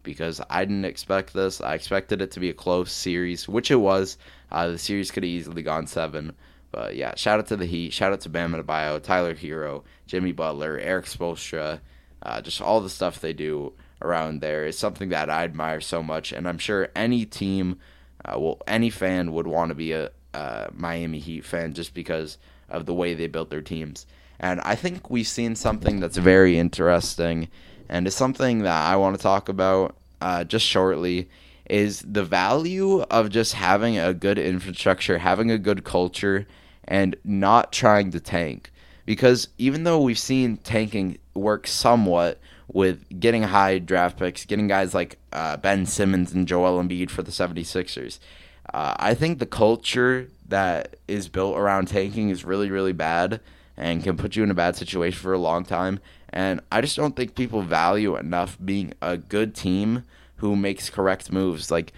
because I didn't expect this. I expected it to be a close series, which it was. Uh, the series could have easily gone seven. But yeah, shout out to the Heat. Shout out to Bam Adebayo, Tyler Herro, Jimmy Butler, Erik Spoelstra. Uh, just all the stuff they do around there is something that I admire so much. And I'm sure any team, uh, well, any fan would want to be a, a Miami Heat fan just because of the way they built their teams. And I think we've seen something that's very interesting and it's something that I want to talk about uh, just shortly is the value of just having a good infrastructure, having a good culture, and not trying to tank. Because even though we've seen tanking work somewhat with getting high draft picks, getting guys like uh, Ben Simmons and Joel Embiid for the 76ers, uh, I think the culture that is built around tanking is really, really bad and can put you in a bad situation for a long time. And I just don't think people value enough being a good team who makes correct moves. Like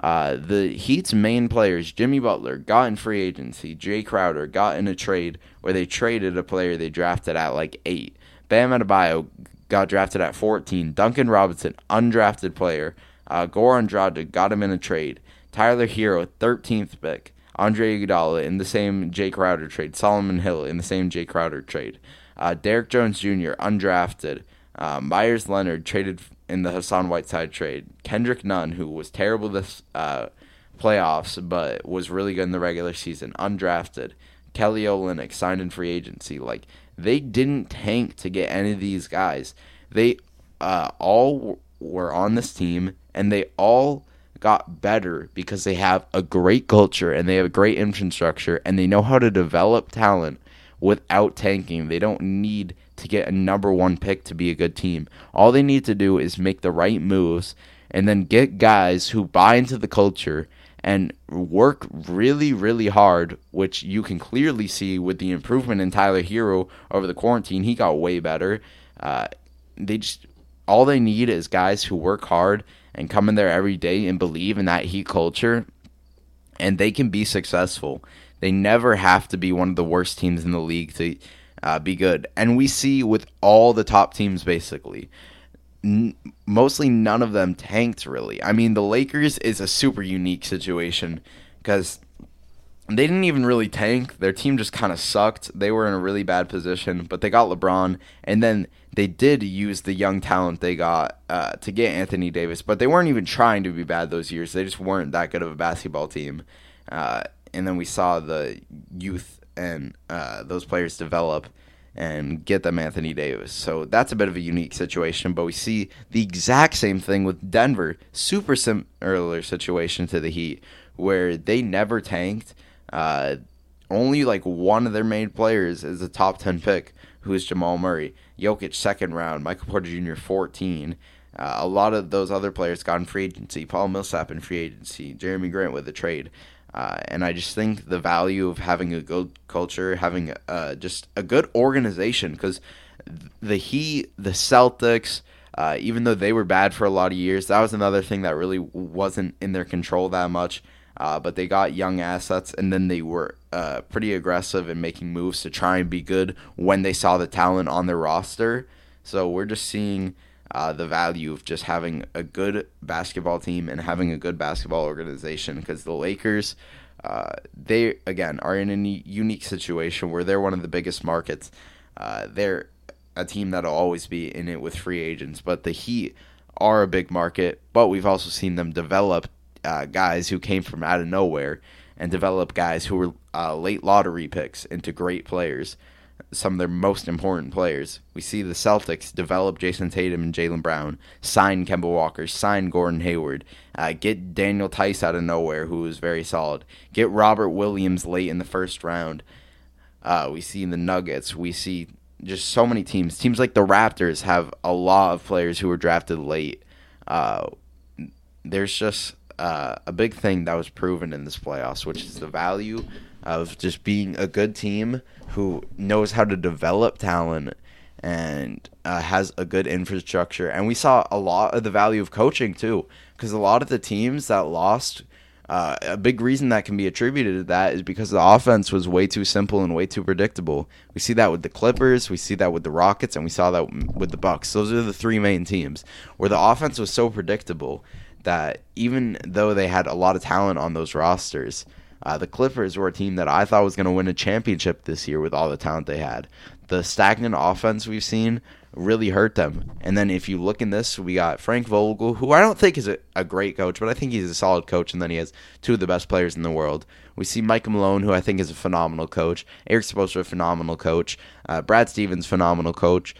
uh, the Heat's main players, Jimmy Butler, got in free agency. Jae Crowder got in a trade where they traded a player they drafted at like eight. Bam Adebayo got drafted at 14. Duncan Robinson, undrafted player. Uh, Goran Dragic got him in a trade. Tyler Herro, 13th pick. Andre Iguodala in the same Jae Crowder trade. Solomon Hill in the same Jae Crowder trade. Uh, Derrick Jones Jr., undrafted. Uh, Meyers Leonard traded in the Hassan Whiteside trade. Kendrick Nunn, who was terrible this uh, playoffs, but was really good in the regular season, undrafted. Kelly Olynyk signed in free agency. Like they didn't tank to get any of these guys. They uh, all were on this team, and they all got better because they have a great culture and they have a great infrastructure and they know how to develop talent without tanking. They don't need to get a number one pick to be a good team. All they need to do is make the right moves and then get guys who buy into the culture and work really, really hard, which you can clearly see with the improvement in Tyler Herro over the quarantine. He got way better. Uh, they just all they need is guys who work hard and come in there every day and believe in that Heat culture, and they can be successful. They never have to be one of the worst teams in the league to uh, be good. And we see with all the top teams basically, n- mostly none of them tanked really. I mean, the Lakers is a super unique situation because they didn't even really tank. Their team just kind of sucked. They were in a really bad position, but they got LeBron, and then they did use the young talent they got uh, to get Anthony Davis. But they weren't even trying to be bad those years. They just weren't that good of a basketball team. Uh, and then we saw the youth and uh, those players develop and get them Anthony Davis. So that's a bit of a unique situation, but we see the exact same thing with Denver. Super similar situation to the Heat, where they never tanked. Uh, only like one of their main players is a top 10 pick, who is Jamal Murray. Jokic, second round. Michael Porter Jr., 14. Uh, a lot of those other players got in free agency. Paul Millsap in free agency. Jerami Grant with a trade. Uh, and I just think the value of having a good culture, having uh, just a good organization, because the Heat, the Celtics, uh, even though they were bad for a lot of years, that was another thing that really wasn't in their control that much. Uh, but they got young assets, and then they were uh, pretty aggressive in making moves to try and be good when they saw the talent on their roster. So we're just seeing uh, the value of just having a good basketball team and having a good basketball organization because the Lakers, uh, they again are in a unique situation where they're one of the biggest markets. Uh, they're a team that'll always be in it with free agents, but the Heat are a big market. But we've also seen them develop uh, guys who came from out of nowhere and develop guys who were uh, late lottery picks into great players. Some of their most important players. We see the Celtics develop Jayson Tatum and Jaylen Brown, sign Kemba Walker, sign Gordon Hayward, uh, get Daniel Theis out of nowhere, who was very solid, get Robert Williams late in the first round. Uh, we see the Nuggets. We see just so many teams. Teams like the Raptors have a lot of players who were drafted late. Uh, there's just uh, a big thing that was proven in this playoffs, which is the value of just being a good team who knows how to develop talent and uh, has a good infrastructure. And we saw a lot of the value of coaching too, because a lot of the teams that lost. Uh, a big reason that can be attributed to that is because the offense was way too simple and way too predictable. We see that with the Clippers, we see that with the Rockets, and we saw that with the Bucks. Those are the three main teams where the offense was so predictable that even though they had a lot of talent on those rosters, uh, the Clippers were a team that I thought was going to win a championship this year with all the talent they had. The stagnant offense we've seen really hurt them. And then if you look in this, we got Frank Vogel, who I don't think is a, a, great coach, but I think he's a solid coach. And then he has two of the best players in the world. We see Mike Malone, who I think is a phenomenal coach. Erik Spoelstra, a phenomenal coach. Uh, Brad Stevens, phenomenal coach.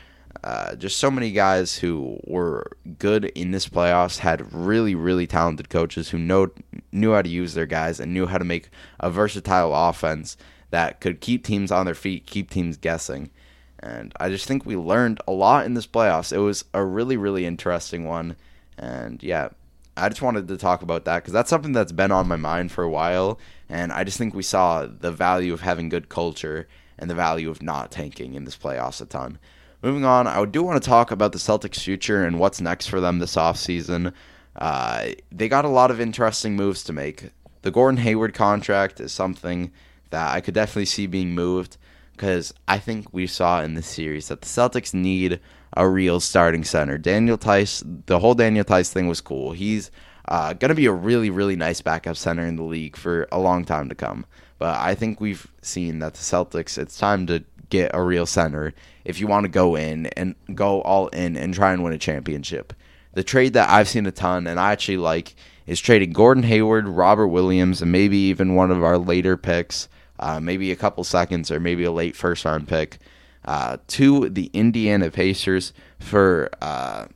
Uh, just so many guys who were good in this playoffs had really, really talented coaches who know knew how to use their guys and knew how to make a versatile offense that could keep teams on their feet, keep teams guessing. And I just think we learned a lot in this playoffs. It was a really, really interesting one. And yeah, I just wanted to talk about that because that's something that's been on my mind for a while. And I just think we saw the value of having good culture and the value of not tanking in this playoffs a ton. Moving on, I do want to talk about the Celtics' future and what's next for them this offseason. Uh, they got a lot of interesting moves to make. The Gordon Hayward contract is something that I could definitely see being moved because I think we saw in this series that the Celtics need a real starting center. Daniel Theis, the whole Daniel Theis thing was cool. He's uh, going to be a really, really nice backup center in the league for a long time to come. But I think we've seen that the Celtics, it's time to get a real center if you want to go in and go all in and try and win a championship. The trade that I've seen a ton and I actually like is trading Gordon Hayward, Robert Williams, and maybe even one of our later picks, uh, maybe a couple seconds or maybe a late first round pick, uh, to the Indiana Pacers for uh,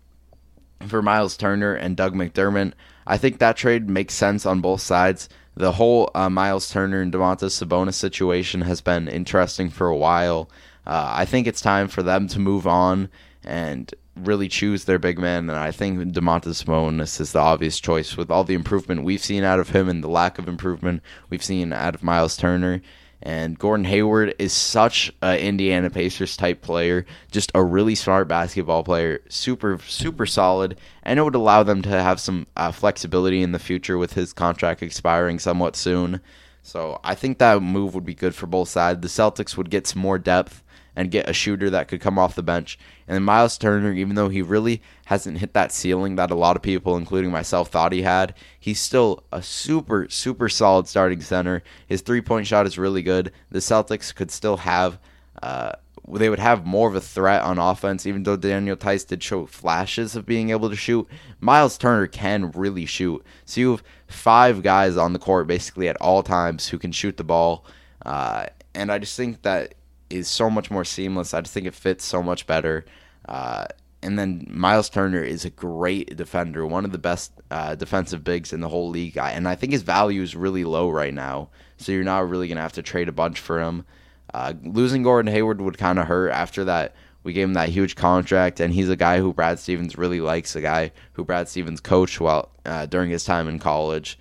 for Miles Turner and Doug McDermott. I think that trade makes sense on both sides the whole uh, Miles Turner and Domantas Sabonis situation has been interesting for a while. Uh, I think it's time for them to move on and really choose their big man. And I think Domantas Sabonis is the obvious choice with all the improvement we've seen out of him and the lack of improvement we've seen out of Miles Turner. And Gordon Hayward is such an Indiana Pacers type player, just a really smart basketball player, super, super solid, and it would allow them to have some uh, flexibility in the future with his contract expiring somewhat soon. So I think that move would be good for both sides. The Celtics would get some more depth and get a shooter that could come off the bench. And then Miles Turner, even though he really hasn't hit that ceiling that a lot of people, including myself, thought he had, he's still a super, super solid starting center. His three point shot is really good. The Celtics could still have. Uh, they would have more of a threat on offense, even though Daniel Theis did show flashes of being able to shoot. Miles Turner can really shoot. So you have five guys on the court basically at all times who can shoot the ball. Uh, and I just think that is so much more seamless. I just think it fits so much better. Uh, and then Miles Turner is a great defender, one of the best uh, defensive bigs in the whole league. And I think his value is really low right now. So you're not really going to have to trade a bunch for him. Uh, losing Gordon Hayward would kind of hurt after that. We gave him that huge contract, and he's a guy who Brad Stevens really likes, a guy who Brad Stevens coached while uh, during his time in college.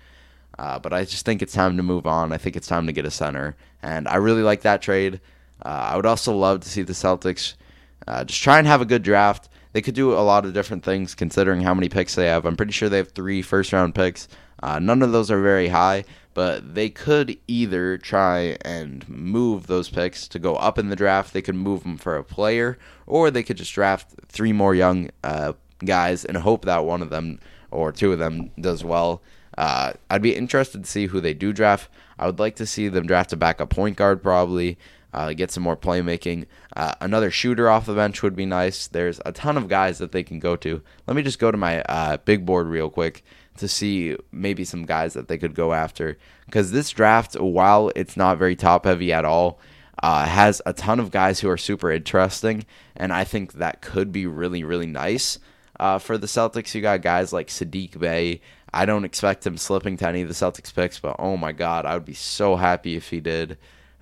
Uh, but I just think it's time to move on. I think it's time to get a center, and I really like that trade. Uh, I would also love to see the Celtics uh, just try and have a good draft. They could do a lot of different things considering how many picks they have. I'm pretty sure they have three first round picks. Uh, none of those are very high, but they could either try and move those picks to go up in the draft. They could move them for a player, or they could just draft three more young uh, guys and hope that one of them or two of them does well. Uh, I'd be interested to see who they do draft. I would like to see them draft a backup point guard, probably uh, get some more playmaking. Uh, another shooter off the bench would be nice. There's a ton of guys that they can go to. Let me just go to my uh, big board real quick to see maybe some guys that they could go after. Because this draft, while it's not very top heavy at all, uh, has a ton of guys who are super interesting, and I think that could be really, really nice uh, for the Celtics. You got guys like Saddiq Bey. I don't expect him slipping to any of the Celtics picks, but oh my God, I would be so happy if he did.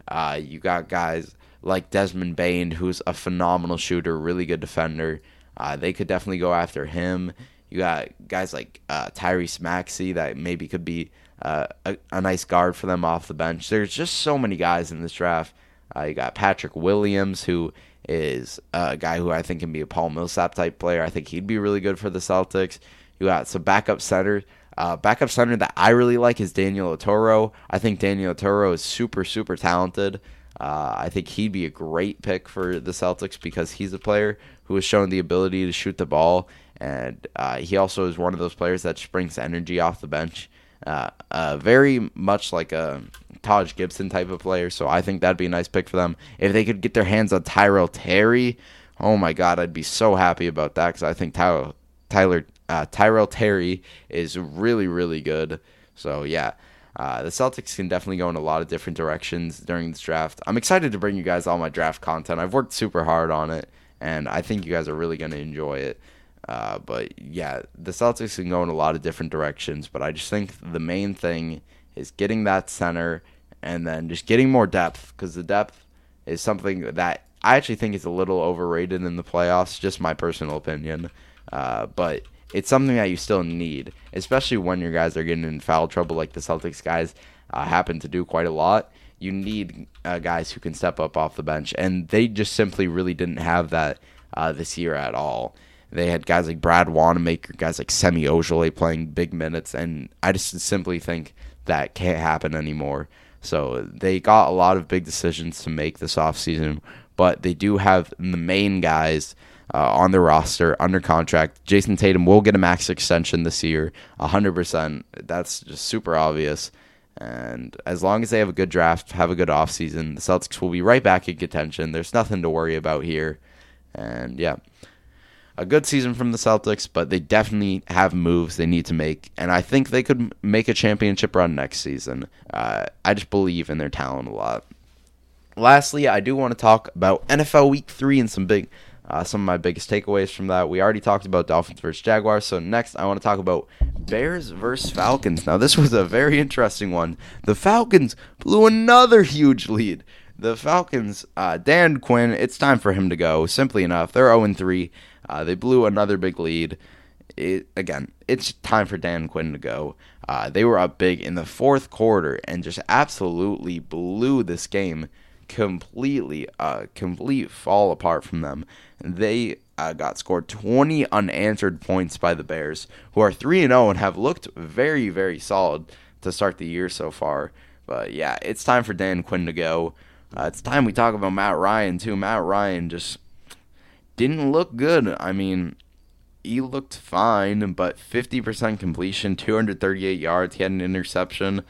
Uh, you got guys like Desmond Bane, who's a phenomenal shooter, really good defender. Uh, they could definitely go after him. You got guys like uh, Tyrese Maxey that maybe could be uh, a, a, nice guard for them off the bench. There's just so many guys in this draft. Uh, you got Patrick Williams, who is a guy who I think can be a Paul Millsap type player. I think he'd be really good for the Celtics. You got some backup center. Uh, backup center that I really like is Daniel Oturu. I think Daniel Oturu is super, super talented. Uh, I think he'd be a great pick for the Celtics because he's a player who has shown the ability to shoot the ball, and uh, he also is one of those players that springs energy off the bench. Uh, uh, very much like a Taj Gibson type of player, so I think that'd be a nice pick for them. If they could get their hands on Tyrell Terry, oh my God, I'd be so happy about that because I think Tyler, Tyler uh, Tyrell Terry is really, really good. So yeah, uh, the Celtics can definitely go in a lot of different directions during this draft. I'm excited to bring you guys all my draft content. I've worked super hard on it, and I think you guys are really going to enjoy it. Uh, but yeah, the Celtics can go in a lot of different directions, but I just think the main thing is getting that center and then just getting more depth because the depth is something that I actually think is a little overrated in the playoffs, just my personal opinion. Uh, but it's something that you still need, especially when your guys are getting in foul trouble like the Celtics guys uh, happen to do quite a lot. You need uh, guys who can step up off the bench, and they just simply really didn't have that uh, this year at all. They had guys like Brad Wanamaker, guys like Semi Ojeleye playing big minutes, and I just simply think that can't happen anymore. So they got a lot of big decisions to make this offseason, but they do have the main guys uh, on the roster under contract. Jayson Tatum will get a max extension this year, 100%. That's just super obvious. And as long as they have a good draft, have a good offseason, the Celtics will be right back in contention. There's nothing to worry about here. And yeah, a good season from the Celtics, but they definitely have moves they need to make. And I think they could make a championship run next season. Uh, I just believe in their talent a lot. Lastly, I do want to talk about NFL Week 3 and some big uh, some of my biggest takeaways from that. We already talked about Dolphins versus Jaguars. So next, I want to talk about Bears versus Falcons. Now, this was a very interesting one. The Falcons blew another huge lead. The Falcons, uh, Dan Quinn, it's time for him to go. Simply enough, they're 0 3. Uh, they blew another big lead. It, again, it's time for Dan Quinn to go. Uh, they were up big in the fourth quarter and just absolutely blew this game completely, uh, complete fall apart from them. They uh, got scored 20 unanswered points by the Bears, who are 3 and 0 and have looked very, very solid to start the year so far. But yeah, it's time for Dan Quinn to go. Uh, it's time we talk about Matt Ryan, too. Matt Ryan just didn't look good. I mean, he looked fine, but 50% completion, 238 yards. He had an interception,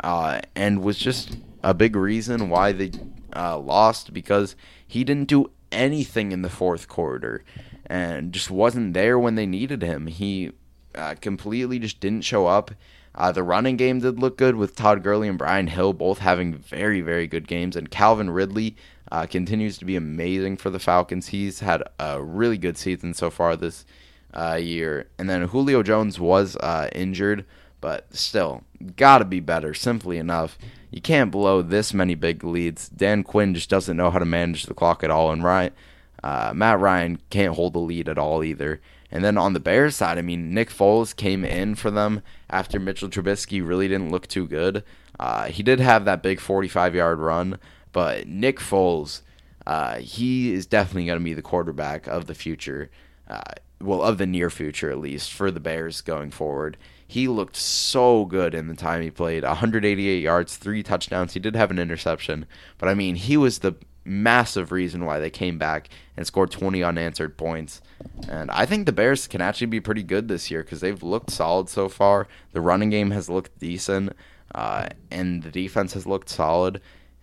uh, and was just a big reason why they uh, lost because he didn't do anything in the fourth quarter and just wasn't there when they needed him. He uh, completely just didn't show up. Uh, the running game did look good with Todd Gurley and Brian Hill both having very, very good games. And Calvin Ridley uh, continues to be amazing for the Falcons. He's had a really good season so far this uh, year. And then Julio Jones was uh, injured, but still, got to be better, simply enough you can't blow this many big leads. Dan Quinn just doesn't know how to manage the clock at all, and Ryan, uh, Matt Ryan can't hold the lead at all either. And then on the Bears side, I mean, Nick Foles came in for them after Mitchell Trubisky really didn't look too good. Uh, he did have that big 45 yard run, but Nick Foles, uh, he is definitely going to be the quarterback of the future. Uh, well, of the near future at least, for the Bears going forward. He looked so good in the time he played 188 yards, three touchdowns. He did have an interception, but I mean, he was the massive reason why they came back and scored 20 unanswered points. And I think the Bears can actually be pretty good this year because they've looked solid so far. The running game has looked decent, uh, and the defense has looked solid.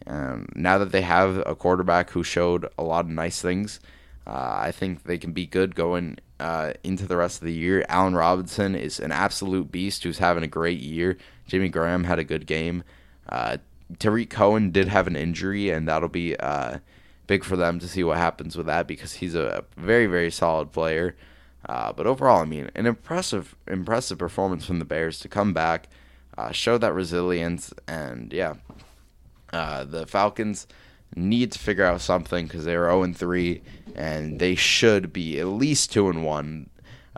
And now that they have a quarterback who showed a lot of nice things, uh, I think they can be good going uh, into the rest of the year. Allen Robinson is an absolute beast who's having a great year. Jimmy Graham had a good game. Uh, Tarik Cohen did have an injury, and that'll be uh, big for them to see what happens with that because he's a very very solid player. Uh, but overall, I mean, an impressive impressive performance from the Bears to come back, uh, show that resilience, and yeah, the Falcons need to figure out something because they're 0 3, and they should be at least 2 and 1.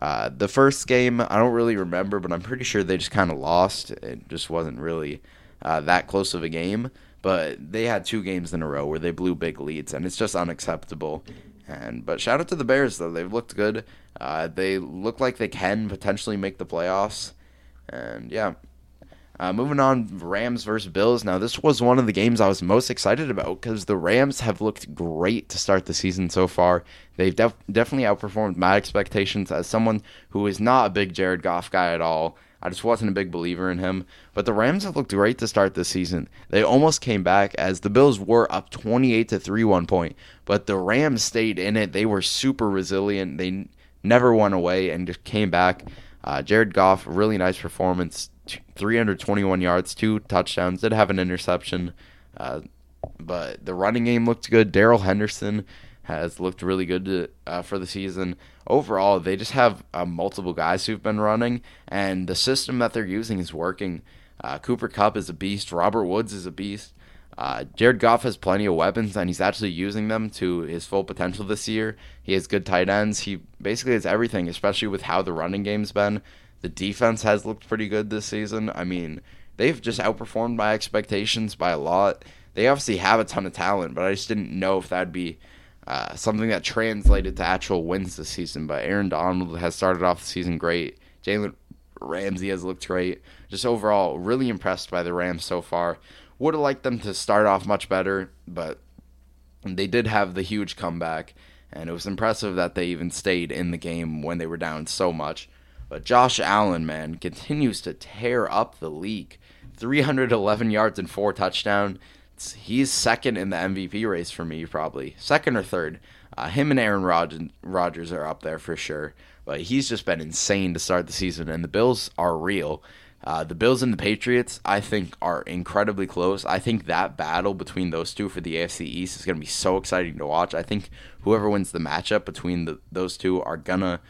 Uh, the first game, I don't really remember, but I'm pretty sure they just kind of lost. It just wasn't really uh, that close of a game. But they had two games in a row where they blew big leads, and it's just unacceptable. And but shout out to the Bears though; they've looked good. Uh, they look like they can potentially make the playoffs. And yeah, uh, moving on, Rams versus Bills. Now, this was one of the games I was most excited about because the Rams have looked great to start the season so far. They've def- definitely outperformed my expectations as someone who is not a big Jared Goff guy at all. I just wasn't a big believer in him. But the Rams have looked great to start the season. They almost came back as the Bills were up 28 to 3 one point, but the Rams stayed in it. They were super resilient. They never went away and just came back. Uh, Jared Goff, really nice performance. 321 yards, two touchdowns. Did have an interception, uh, but the running game looked good. Darrell Henderson has looked really good to, uh, for the season. Overall, they just have uh, multiple guys who've been running, and the system that they're using is working. Uh, Cooper Kupp is a beast. Robert Woods is a beast. Uh, Jared Goff has plenty of weapons, and he's actually using them to his full potential this year. He has good tight ends. He basically has everything, especially with how the running game's been. The defense has looked pretty good this season. I mean, they've just outperformed my expectations by a lot. They obviously have a ton of talent, but I just didn't know if that'd be uh, something that translated to actual wins this season. But Aaron Donald has started off the season great. Jalen Ramsey has looked great. Just overall, really impressed by the Rams so far. Would have liked them to start off much better, but they did have the huge comeback, and it was impressive that they even stayed in the game when they were down so much. But Josh Allen, man, continues to tear up the league. 311 yards and four touchdowns. He's second in the MVP race for me, probably second or third. Uh, him and Aaron Rodgers are up there for sure. But he's just been insane to start the season, and the Bills are real. Uh, the Bills and the Patriots, I think, are incredibly close. I think that battle between those two for the AFC East is going to be so exciting to watch. I think whoever wins the matchup between the, those two are gonna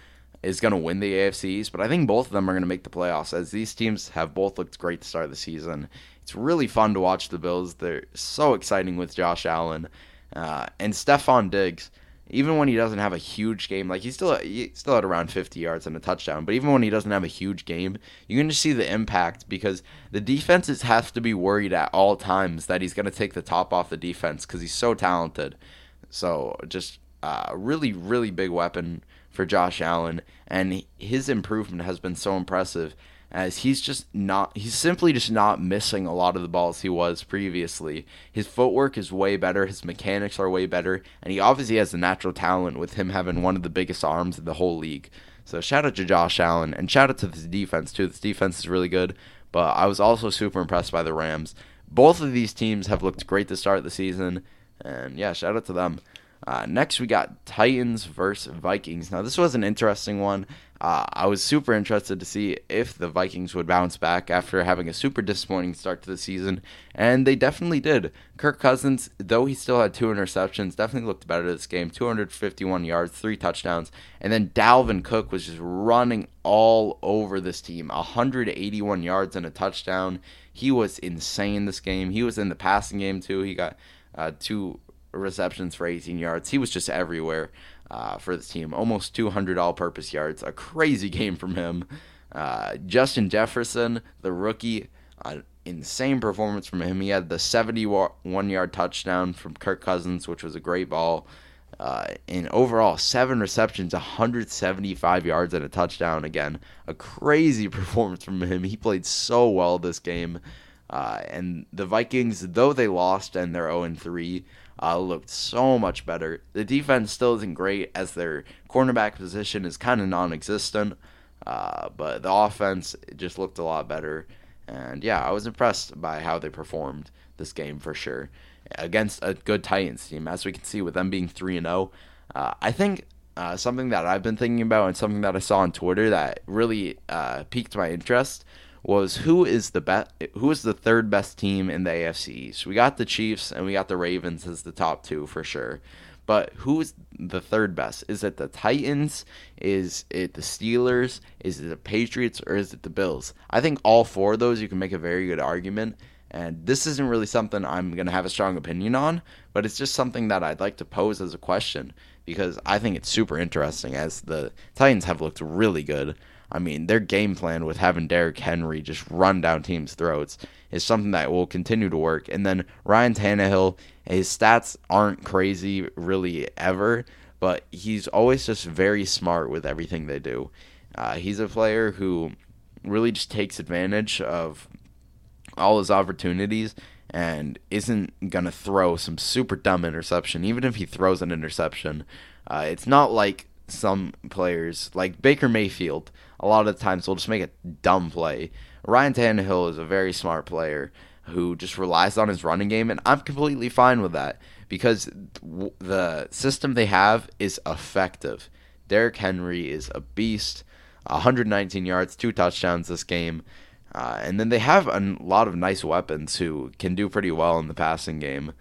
is going to win the AFCs, but I think both of them are going to make the playoffs as these teams have both looked great to start the season. It's really fun to watch the Bills. They're so exciting with Josh Allen uh, and Stefon Diggs. Even when he doesn't have a huge game, like he's still he still at around 50 yards and a touchdown, but even when he doesn't have a huge game, you can just see the impact because the defenses have to be worried at all times that he's going to take the top off the defense because he's so talented. So just a uh, really really big weapon for Josh Allen, and his improvement has been so impressive as he's just not he's simply just not missing a lot of the balls he was previously. His footwork is way better, his mechanics are way better, and he obviously has the natural talent with him having one of the biggest arms in the whole league. So shout out to Josh Allen and shout out to this defense too. This defense is really good, but I was also super impressed by the Rams. Both of these teams have looked great to start the season, and yeah, shout out to them. Uh, next, we got Titans versus Vikings. Now, this was an interesting one. Uh, I was super interested to see if the Vikings would bounce back after having a super disappointing start to the season, and they definitely did. Kirk Cousins, though he still had two interceptions, definitely looked better this game 251 yards, three touchdowns, and then Dalvin Cook was just running all over this team 181 yards and a touchdown. He was insane this game. He was in the passing game too. He got uh, two receptions for 18 yards. He was just everywhere uh, for the team. Almost 200 all purpose yards. A crazy [laughs] game from him. Uh, Justin Jefferson, the rookie, uh, insane performance from him. He had the 71 yard touchdown from Kirk Cousins, which was a great ball. Uh, in overall, seven receptions, 175 yards, and a touchdown. Again, a crazy [laughs] performance from him. He played so well this game. Uh, and the Vikings, though they lost and they're 0 3, uh, looked so much better. The defense still isn't great as their cornerback position is kind of non-existent, uh, but the offense just looked a lot better. And yeah, I was impressed by how they performed this game for sure against a good Titans team, as we can see with them being three and zero. Oh. Uh, I think uh, something that I've been thinking about and something that I saw on Twitter that really uh, piqued my interest was who is the best who is the third best team in the AFC East. We got the Chiefs and we got the Ravens as the top two for sure. But who's the third best? Is it the Titans? Is it the Steelers? Is it the Patriots or is it the Bills? I think all four of those you can make a very good argument. And this isn't really something I'm going to have a strong opinion on, but it's just something that I'd like to pose as a question because I think it's super interesting as the Titans have looked really good. I mean, their game plan with having Derrick Henry just run down teams' throats is something that will continue to work. And then Ryan Tannehill, his stats aren't crazy really ever, but he's always just very smart with everything they do. Uh, he's a player who really just takes advantage of all his opportunities and isn't going to throw some super dumb interception. Even if he throws an interception, uh, it's not like some players, like Baker Mayfield, a lot of the times will just make a dumb play. Ryan Tannehill is a very smart player who just relies on his running game, and I'm completely fine with that because the system they have is effective. Derrick Henry is a beast, 119 yards, two touchdowns this game. Uh, and then they have a lot of nice weapons who can do pretty well in the passing game.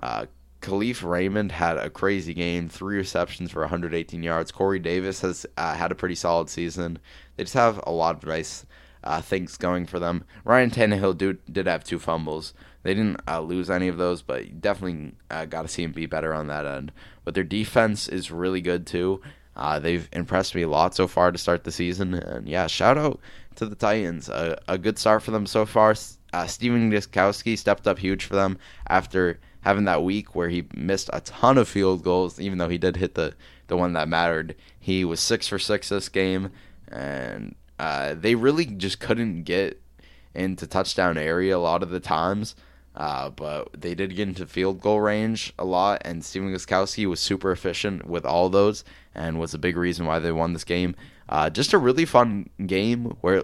Uh, Kalif Raymond had a crazy game, three receptions for 118 yards. Corey Davis has uh, had a pretty solid season. They just have a lot of nice uh, things going for them. Ryan Tannehill do, did have two fumbles. They didn't uh, lose any of those, but definitely uh, got to see him be better on that end. But their defense is really good too. Uh, they've impressed me a lot so far to start the season, and yeah, shout out to the Titans. A, good start for them so far. Uh, Stephen Gostkowski stepped up huge for them after having that week where he missed a ton of field goals, even though he did hit the, the one that mattered. He was six for six this game, and uh, they really just couldn't get into touchdown area a lot of the times. Uh, but they did get into field goal range a lot, and Stephen Gostkowski was super efficient with all those, and was a big reason why they won this game. Uh, just a really fun game where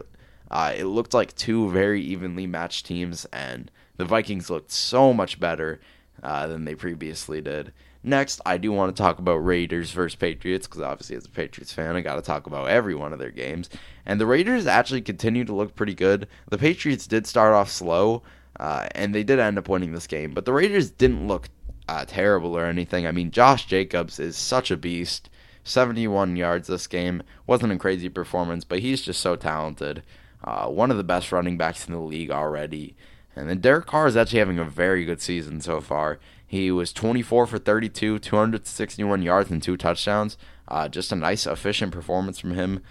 uh, it looked like two very evenly matched teams, and the Vikings looked so much better uh, than they previously did. Next, I do want to talk about Raiders versus Patriots because obviously, as a Patriots fan, I got to talk about every one of their games. And the Raiders actually continue to look pretty good. The Patriots did start off slow, uh, and they did end up winning this game. But the Raiders didn't look uh, terrible or anything. I mean, Josh Jacobs is such a beast. 71 yards this game. Wasn't a crazy performance, but he's just so talented. Uh, one of the best running backs in the league already. And then Derek Carr is actually having a very good season so far. He was 24 for 32, 261 yards, and two touchdowns. Uh, just a nice, efficient performance from him.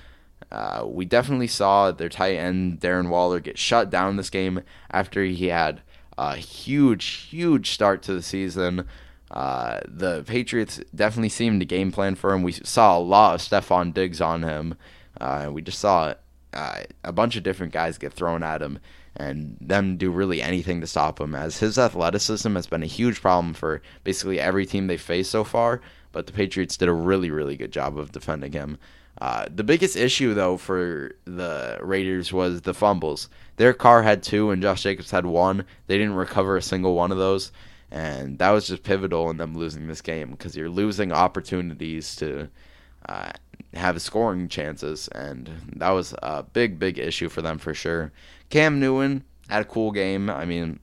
Uh, we definitely saw their tight end Darren Waller get shut down this game after he had a huge, huge start to the season. Uh, the Patriots definitely seemed to game plan for him. We saw a lot of Stefon Diggs on him. Uh, we just saw uh, a bunch of different guys get thrown at him and them do really anything to stop him, as his athleticism has been a huge problem for basically every team they faced so far. But the Patriots did a really, really good job of defending him. Uh, the biggest issue, though, for the Raiders was the fumbles. Derek Carr had two, and Josh Jacobs had one. They didn't recover a single one of those, and that was just pivotal in them losing this game because you're losing opportunities to uh, have scoring chances, and that was a big, big issue for them for sure. Cam Newton had a cool game. I mean,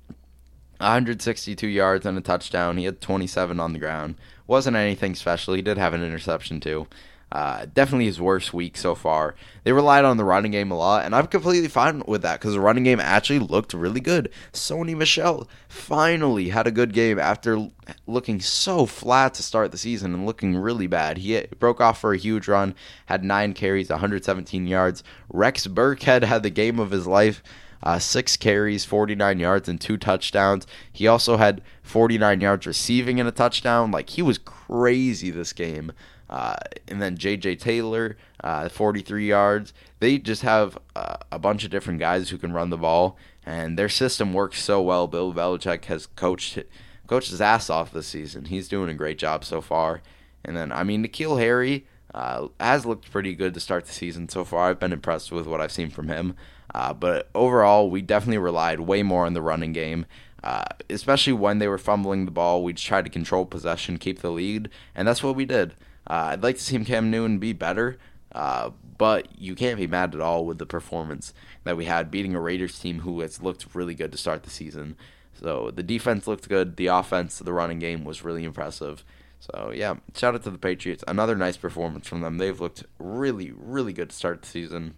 162 yards and a touchdown. He had 27 on the ground. Wasn't anything special. He did have an interception too. Uh, definitely his worst week so far. They relied on the running game a lot, and I'm completely fine with that because the running game actually looked really good. Sony Michel finally had a good game after looking so flat to start the season and looking really bad. He broke off for a huge run, had nine carries, 117 yards. Rex Burkhead had the game of his life. Uh, six carries, 49 yards, and two touchdowns. He also had 49 yards receiving and a touchdown. Like, he was crazy this game. Uh, and then J.J. Taylor, uh, 43 yards. They just have uh, a bunch of different guys who can run the ball, and their system works so well. Bill Belichick has coached coached his ass off this season. He's doing a great job so far. And then, I mean, N'Keal Harry uh, has looked pretty good to start the season so far. I've been impressed with what I've seen from him. Uh, but overall, we definitely relied way more on the running game. Uh, especially when they were fumbling the ball, we tried to control possession, keep the lead, and that's what we did. Uh, I'd like to see Cam Newton be better. Uh, but you can't be mad at all with the performance that we had beating a Raiders team who has looked really good to start the season. So the defense looked good. The offense, the running game was really impressive. So yeah, shout out to the Patriots. Another nice performance from them. They've looked really, really good to start the season.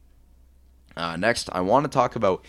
Uh, next, I want to talk about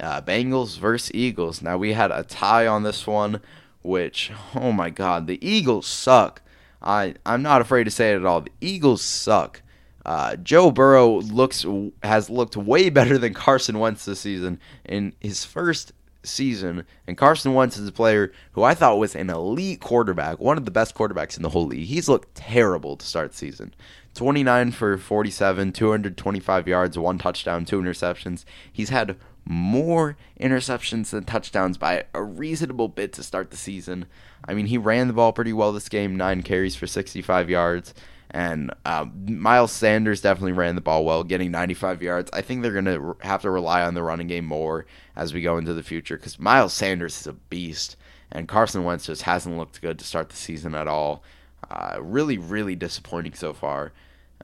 uh, Bengals versus Eagles. Now we had a tie on this one, which oh my god, the Eagles suck. I I'm not afraid to say it at all. The Eagles suck. Uh, Joe Burrow looks has looked way better than Carson Wentz this season. In his first season, and Carson Wentz is a player who I thought was an elite quarterback, one of the best quarterbacks in the whole league. He's looked terrible to start the season. 29 for 47, 225 yards, one touchdown, two interceptions. He's had more interceptions than touchdowns by a reasonable bit to start the season. I mean, he ran the ball pretty well this game, nine carries for 65 yards. And uh, Miles Sanders definitely ran the ball well, getting 95 yards. I think they're going to have to rely on the running game more as we go into the future because Miles Sanders is a beast, and Carson Wentz just hasn't looked good to start the season at all. Uh, really, really disappointing so far,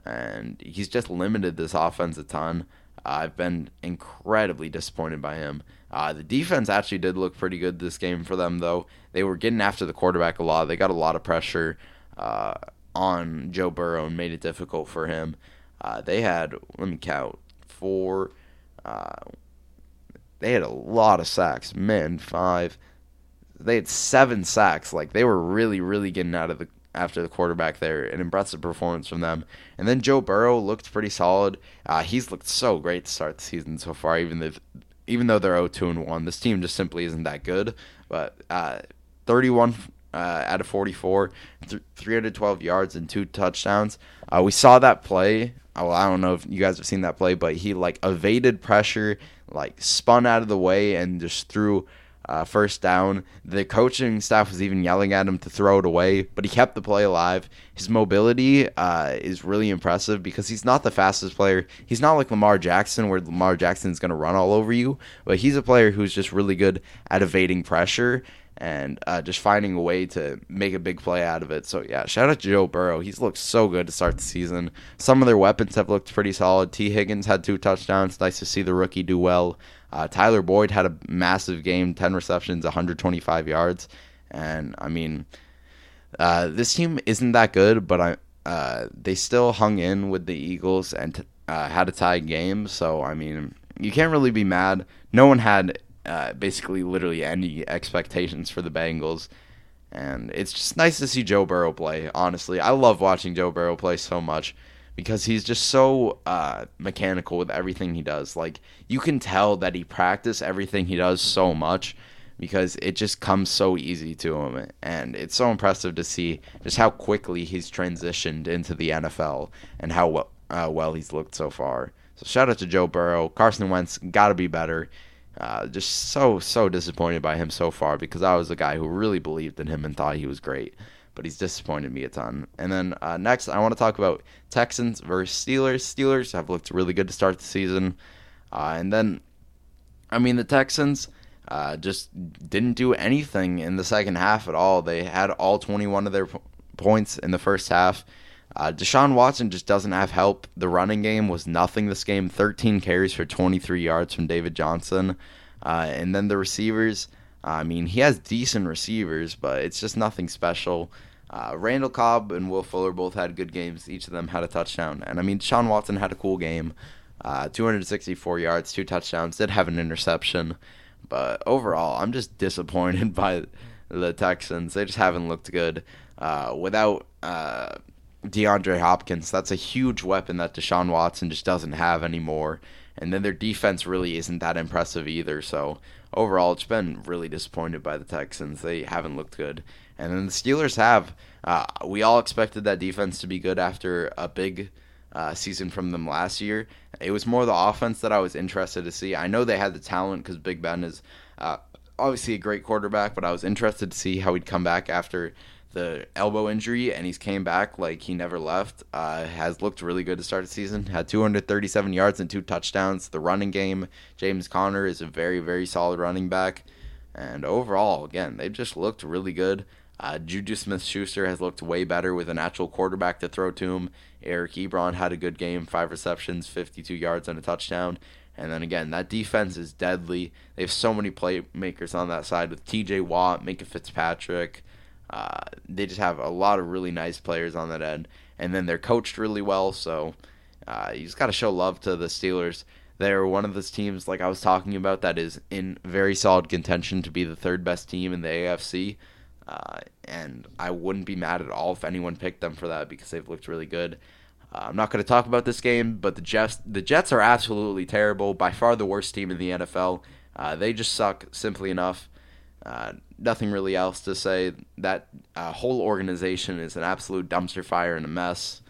and he's just limited this offense a ton. I've been incredibly disappointed by him. Uh, the defense actually did look pretty good this game for them, though. They were getting after the quarterback a lot. They got a lot of pressure. Uh, on Joe Burrow and made it difficult for him. Uh, they had, let me count, four. Uh, they had a lot of sacks. Men, five. They had seven sacks. Like they were really, really getting out of the after the quarterback there. An impressive performance from them. And then Joe Burrow looked pretty solid. Uh, he's looked so great to start the season so far. Even though, even though they're 0-2 and one, this team just simply isn't that good. But uh, 31 uh, out of 44, th- 312 yards and two touchdowns. Uh, we saw that play. Uh, well, I don't know if you guys have seen that play, but he like evaded pressure, like spun out of the way and just threw uh, first down. The coaching staff was even yelling at him to throw it away, but he kept the play alive. His mobility uh, is really impressive because he's not the fastest player. He's not like Lamar Jackson, where Lamar Jackson is going to run all over you, but he's a player who's just really good at evading pressure and uh, just finding a way to make a big play out of it. So yeah, shout out to Joe Burrow. He's looked so good to start the season. Some of their weapons have looked pretty solid. Tee Higgins had two touchdowns. Nice to see the rookie do well. Uh, Tyler Boyd had a massive game, ten receptions, 125 yards, and I mean, uh, this team isn't that good, but I uh, they still hung in with the Eagles and uh, had a tie game. So I mean, you can't really be mad. No one had uh, basically literally any expectations for the Bengals. And it's just nice to see Joe Burrow play, honestly. I love watching Joe Burrow play so much because he's just so uh, mechanical with everything he does. Like, you can tell that he practiced everything he does so much because it just comes so easy to him. And it's so impressive to see just how quickly he's transitioned into the NFL and how well, uh, well he's looked so far. So, shout out to Joe Burrow. Carson Wentz got to be better. Uh, just so so disappointed by him so far because I was a guy who really believed in him and thought he was great, but he's disappointed me a ton. And then uh, next, I want to talk about Texans versus Steelers. Steelers have looked really good to start the season, uh, and then, I mean, the Texans uh, just didn't do anything in the second half at all. They had all 21 of their p- points in the first half. Uh, Deshaun Watson just doesn't have help. The running game was nothing this game 13 carries for 23 yards from David Johnson. Uh, and then the receivers, I mean, he has decent receivers, but it's just nothing special. Uh, Randall Cobb and Will Fuller both had good games. Each of them had a touchdown. And I mean, Deshaun Watson had a cool game uh, 264 yards, two touchdowns, did have an interception. But overall, I'm just disappointed [laughs] by the Texans. They just haven't looked good. Uh, without uh, DeAndre Hopkins. That's a huge weapon that Deshaun Watson just doesn't have anymore. And then their defense really isn't that impressive either. So overall, it's been really disappointed by the Texans. They haven't looked good. And then the Steelers have. Uh, we all expected that defense to be good after a big uh, season from them last year. It was more the offense that I was interested to see. I know they had the talent because Big Ben is uh, obviously a great quarterback, but I was interested to see how he'd come back after the elbow injury, and he's came back like he never left. Uh, has looked really good to start the season. Had 237 yards and two touchdowns. The running game, James Conner is a very very solid running back, and overall, again, they just looked really good. Uh, Juju Smith Schuster has looked way better with an actual quarterback to throw to him. Eric Ebron had a good game, five receptions, 52 yards, and a touchdown. And then again, that defense is deadly. They have so many playmakers on that side with TJ Watt, Minkah Fitzpatrick. Uh, they just have a lot of really nice players on that end. And then they're coached really well, so uh, you just got to show love to the Steelers. They're one of those teams, like I was talking about, that is in very solid contention to be the third best team in the AFC. Uh, and I wouldn't be mad at all if anyone picked them for that because they've looked really good. Uh, I'm not going to talk about this game, but the Jets the Jets are absolutely terrible. By far the worst team in the NFL. Uh, they just suck, simply enough. Uh, nothing really else to say. That uh, whole organization is an absolute dumpster fire and a mess.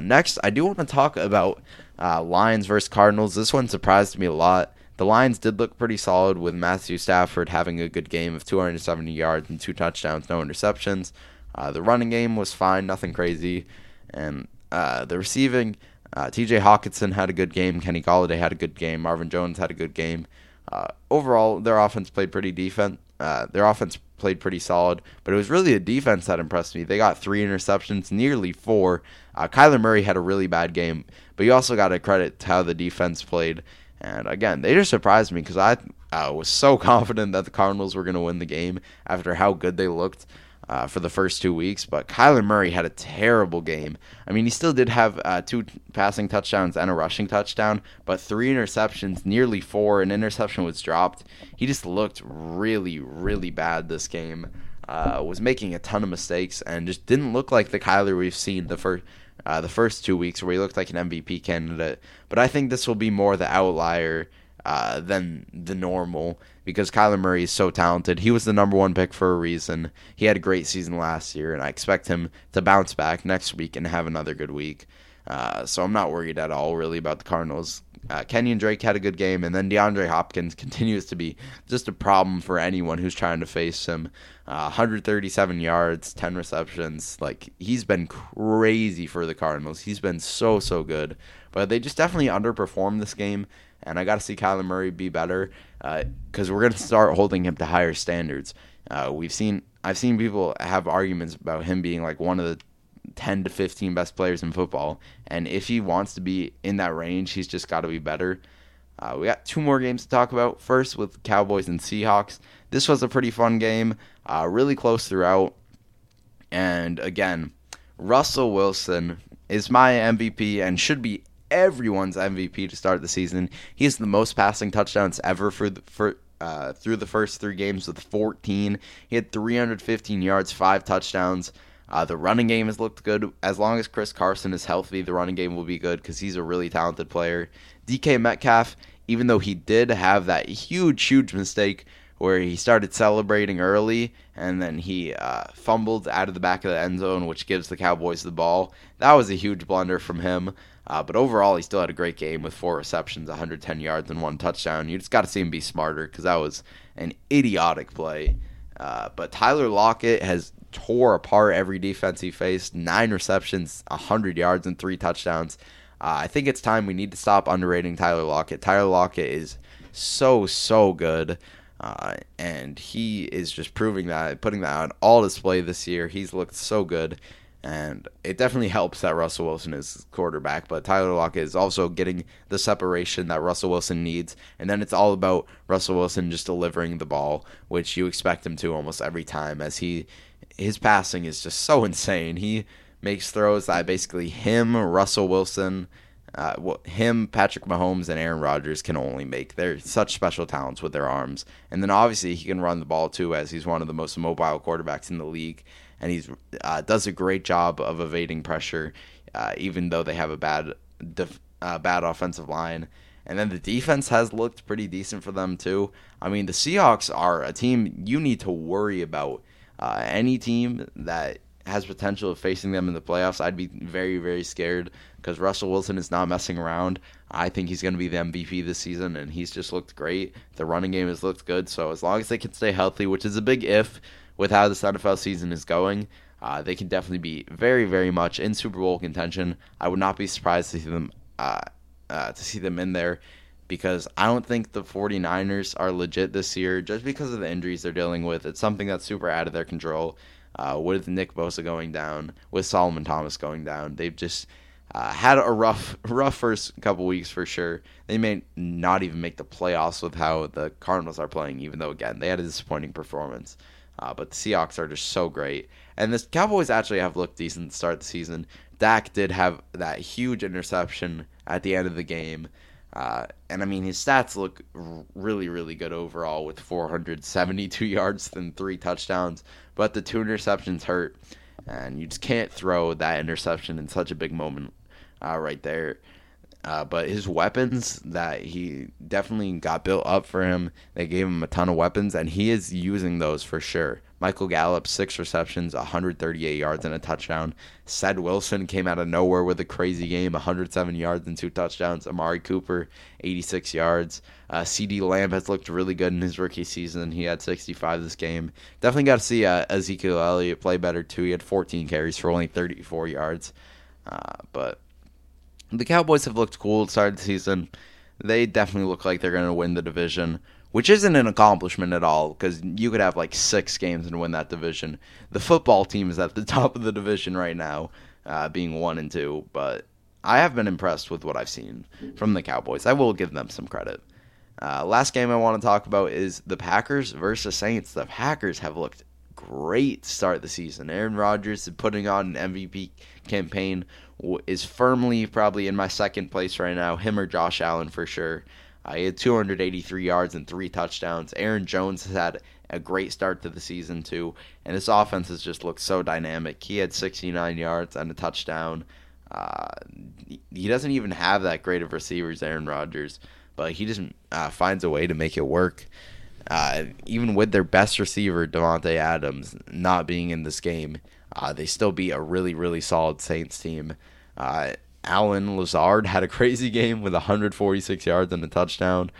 Next, I do want to talk about Lions versus Cardinals. This one surprised me a lot. The Lions did look pretty solid with Matthew Stafford having a good game of 270 yards and two touchdowns, no interceptions. Uh, the running game was fine, nothing crazy. And uh, the receiving, uh, TJ Hockenson had a good game. Kenny Golladay had a good game. Marvin Jones had a good game. Uh, overall, their offense played pretty defense. Uh, their offense played pretty solid, but it was really the defense that impressed me. They got three interceptions, nearly four. Uh, Kyler Murray had a really bad game, but you also got to credit how the defense played. And again, they just surprised me because I uh, was so [laughs] confident that the Cardinals were going to win the game after how good they looked uh, for the first two weeks. But Kyler Murray had a terrible game. I mean, he still did have uh, two passing touchdowns and a rushing touchdown, but three interceptions, nearly four. An interception was dropped. He just looked really, really bad this game. Uh, was making a ton of mistakes and just didn't look like the Kyler we've seen the first uh, the first two weeks where he looked like an MVP candidate. But I think this will be more the outlier uh, than the normal because Kyler Murray is so talented. He was the number one pick for a reason. He had a great season last year, and I expect him to bounce back next week and have another good week. Uh, so I'm not worried at all, really, about the Cardinals. Uh, Kenyan Drake had a good game, and then DeAndre Hopkins [laughs] continues to be just a problem for anyone who's trying to face him. Uh, 137 yards, 10 receptions. Like, he's been crazy for the Cardinals. He's been so, so good. But they just definitely underperformed this game, and I got to see Kyler Murray be better because uh, we're to start holding him to higher standards. Uh, we've seen, I've seen people have arguments about him being like one of the 10 to 15 best players in football. And if he wants to be in that range, he's just got to be better. Uh, we got two more games to talk about. First, with Cowboys and Seahawks. This was a pretty fun game, uh, really close throughout. And again, Russell Wilson is my MVP and should be everyone's MVP to start the season. He has the most passing touchdowns ever for the, for uh, through the first three games with 14. He had 315 yards, five touchdowns. Uh, the running game has looked good. As long as Chris Carson is healthy, the running game will be good because he's a really talented player. DK Metcalf, even though he did have that huge, huge mistake where he started celebrating early and then he uh, fumbled out of the back of the end zone, which gives the Cowboys the ball. That was a huge blunder from him. Uh, but overall, he still had a great game with four receptions, 110 yards, and one touchdown. You just got to see him be smarter because that was an idiotic play. Uh, but Tyler Lockett has tore apart every defense he faced. Nine receptions, 100 yards, and three touchdowns. Uh, I think it's time we need to stop underrating Tyler Lockett. Tyler Lockett is so, so good. Uh, and he is just proving that, putting that on all display this year. He's looked so good. And it definitely helps that Russell Wilson is quarterback, but Tyler Lockett is also getting the separation that Russell Wilson needs. And then it's all about Russell Wilson just delivering the ball, which you expect him to almost every time, as he his passing is just so [laughs] insane. He makes throws that basically him, Russell Wilson, uh, him, Patrick Mahomes, and Aaron Rodgers can only make. They're such special talents with their arms. And then obviously he can run the ball too, as he's one of the most mobile quarterbacks in the league and he uh, does a great job of evading pressure, uh, even though they have a bad def- uh, bad offensive line. And then the defense has looked pretty decent for them too. I mean, the Seahawks are a team you need to worry about. Uh, any team that has potential of facing them in the playoffs, I'd be very, very scared because Russell Wilson is not messing around. I think he's going to be the MVP this season, and he's just looked great. The running game has looked good. So as long as they can stay healthy, which is a big if, with how this NFL season is going, uh, they can definitely be very, very much in Super Bowl contention. I would not be surprised to see them uh, uh, to see them in there because I don't think the 49ers are legit this year just because of the injuries they're dealing with. It's something that's super out of their control. uh, with Nick Bosa going down, with Solomon Thomas going down. They've just uh, had a rough, [laughs] rough first couple weeks for sure. They may not even make the playoffs with how the Cardinals are playing, even though again they had a disappointing performance. Uh, but the Seahawks are just so great, and the Cowboys actually have looked decent to start the season. Dak did have that huge interception at the end of the game. Uh, and I mean, his stats look really, really good overall with 472 [laughs] yards and three touchdowns. But the two interceptions hurt, and you just can't throw that interception in such a big moment uh, right there. Uh, but his weapons that he definitely got built up for him, they gave him a ton of weapons, and he is using those for sure. Michael Gallup, six receptions, 138 yards, and a touchdown. Ced Wilson came out of nowhere with a crazy game, 107 yards and two touchdowns. Amari Cooper, 86 yards. Uh, CeeDee Lamb has looked really good in his rookie season. He had 65 this game. Definitely got to see uh, Ezekiel Elliott play better, too. He had 14 carries for only 34 yards. Uh, but the Cowboys have looked cool to start the season. They definitely look like they're going to win the division which isn't an accomplishment at all because you could have like six games and win that division. The football team is at the [laughs] top of the division right now, uh, being one and two, but I have been impressed with what I've seen from the Cowboys. I will give them some credit. Uh, last game I want to talk about is the Packers versus Saints. The Packers have looked great start the season. Aaron Rodgers is putting on an MVP campaign is firmly probably in my second place right now. Him or Josh Allen for sure. Uh, he had 283 yards and three touchdowns. Aaron Jones has had a great start to the season too, and his offense has just looked so dynamic. He had 69 yards and a touchdown. Uh, he doesn't even have that great of receivers, Aaron Rodgers, but he just uh, finds a way to make it work. Uh, even with their best receiver, Davante Adams, not being in this game, uh, they still be a really, really solid Saints team. Uh, Allen Lazard had a [laughs] crazy game with 146 yards and a touchdown.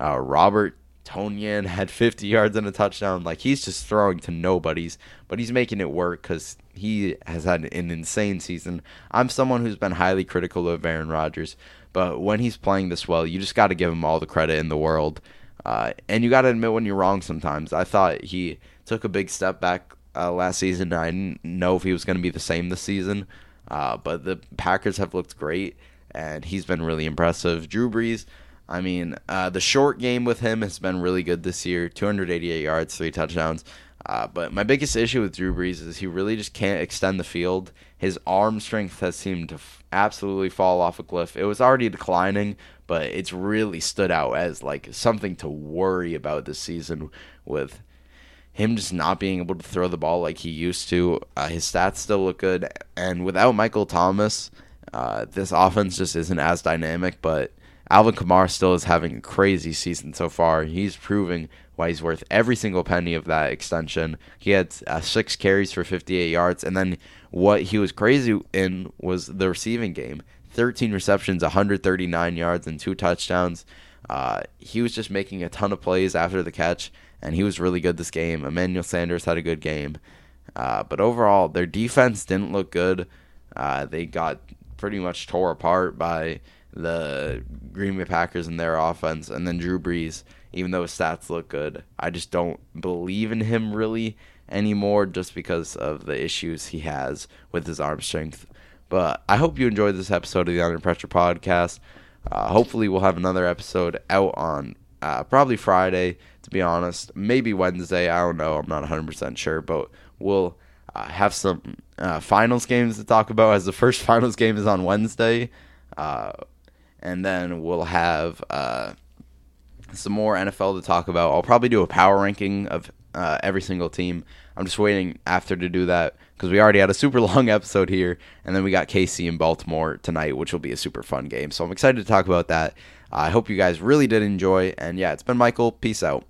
Uh, Robert Tonyan had 50 yards and a touchdown. Like he's just throwing to nobodies, but he's making it work because he has had an insane season. I'm someone who's been highly critical of Aaron Rodgers, but when he's playing this well, you just got to give him all the credit in the world. Uh, and you got to admit when you're wrong sometimes. I thought he took a big step back uh, last season. I didn't know if he was going to be the same this season, uh, but the Packers have looked great, and he's been really impressive. Drew Brees, I mean, uh, the short game with him has been really good this year 288 yards, three touchdowns. Uh, but my biggest issue with Drew Brees is he really just can't extend the field. His arm strength has seemed to f- absolutely fall off a cliff. It was already declining, but it's really stood out as like something to worry about this season with him just not being able to throw the ball like he used to. Uh, his stats still look good, and without Michael Thomas, uh, this offense just isn't as dynamic. But Alvin Kamara still is having a crazy season so far. He's proving why he's worth every single penny of that extension. He had uh, six carries for 58 yards, and then what he was crazy in was the receiving game. 13 receptions, 139 yards, and two touchdowns. Uh, he was just making a ton of plays after the catch and he was really good this game. Emmanuel Sanders had a good game, uh, but overall their defense didn't look good. Uh, they got pretty much tore apart by the Green Bay Packers and their offense, and then Drew Brees. Even though his stats look good, I just don't believe in him really anymore, just because of the issues he has with his arm strength. But I hope you enjoyed this episode of the Under Pressure podcast. Uh, hopefully, we'll have another episode out on uh, probably Friday, to be honest. Maybe Wednesday. I don't know. I'm not 100% sure, but we'll uh, have some uh, finals games to talk about as the [laughs] first finals game is on Wednesday. Uh, and then we'll have uh, some more NFL to talk about. I'll probably do a power ranking of uh, every single team. I'm just waiting after to do that because we already had a super [laughs] long episode here, and then we got KC in Baltimore tonight, which will be a super fun game. So I'm excited to talk about that. I hope you guys really did enjoy. And yeah, it's been Michael. Peace out.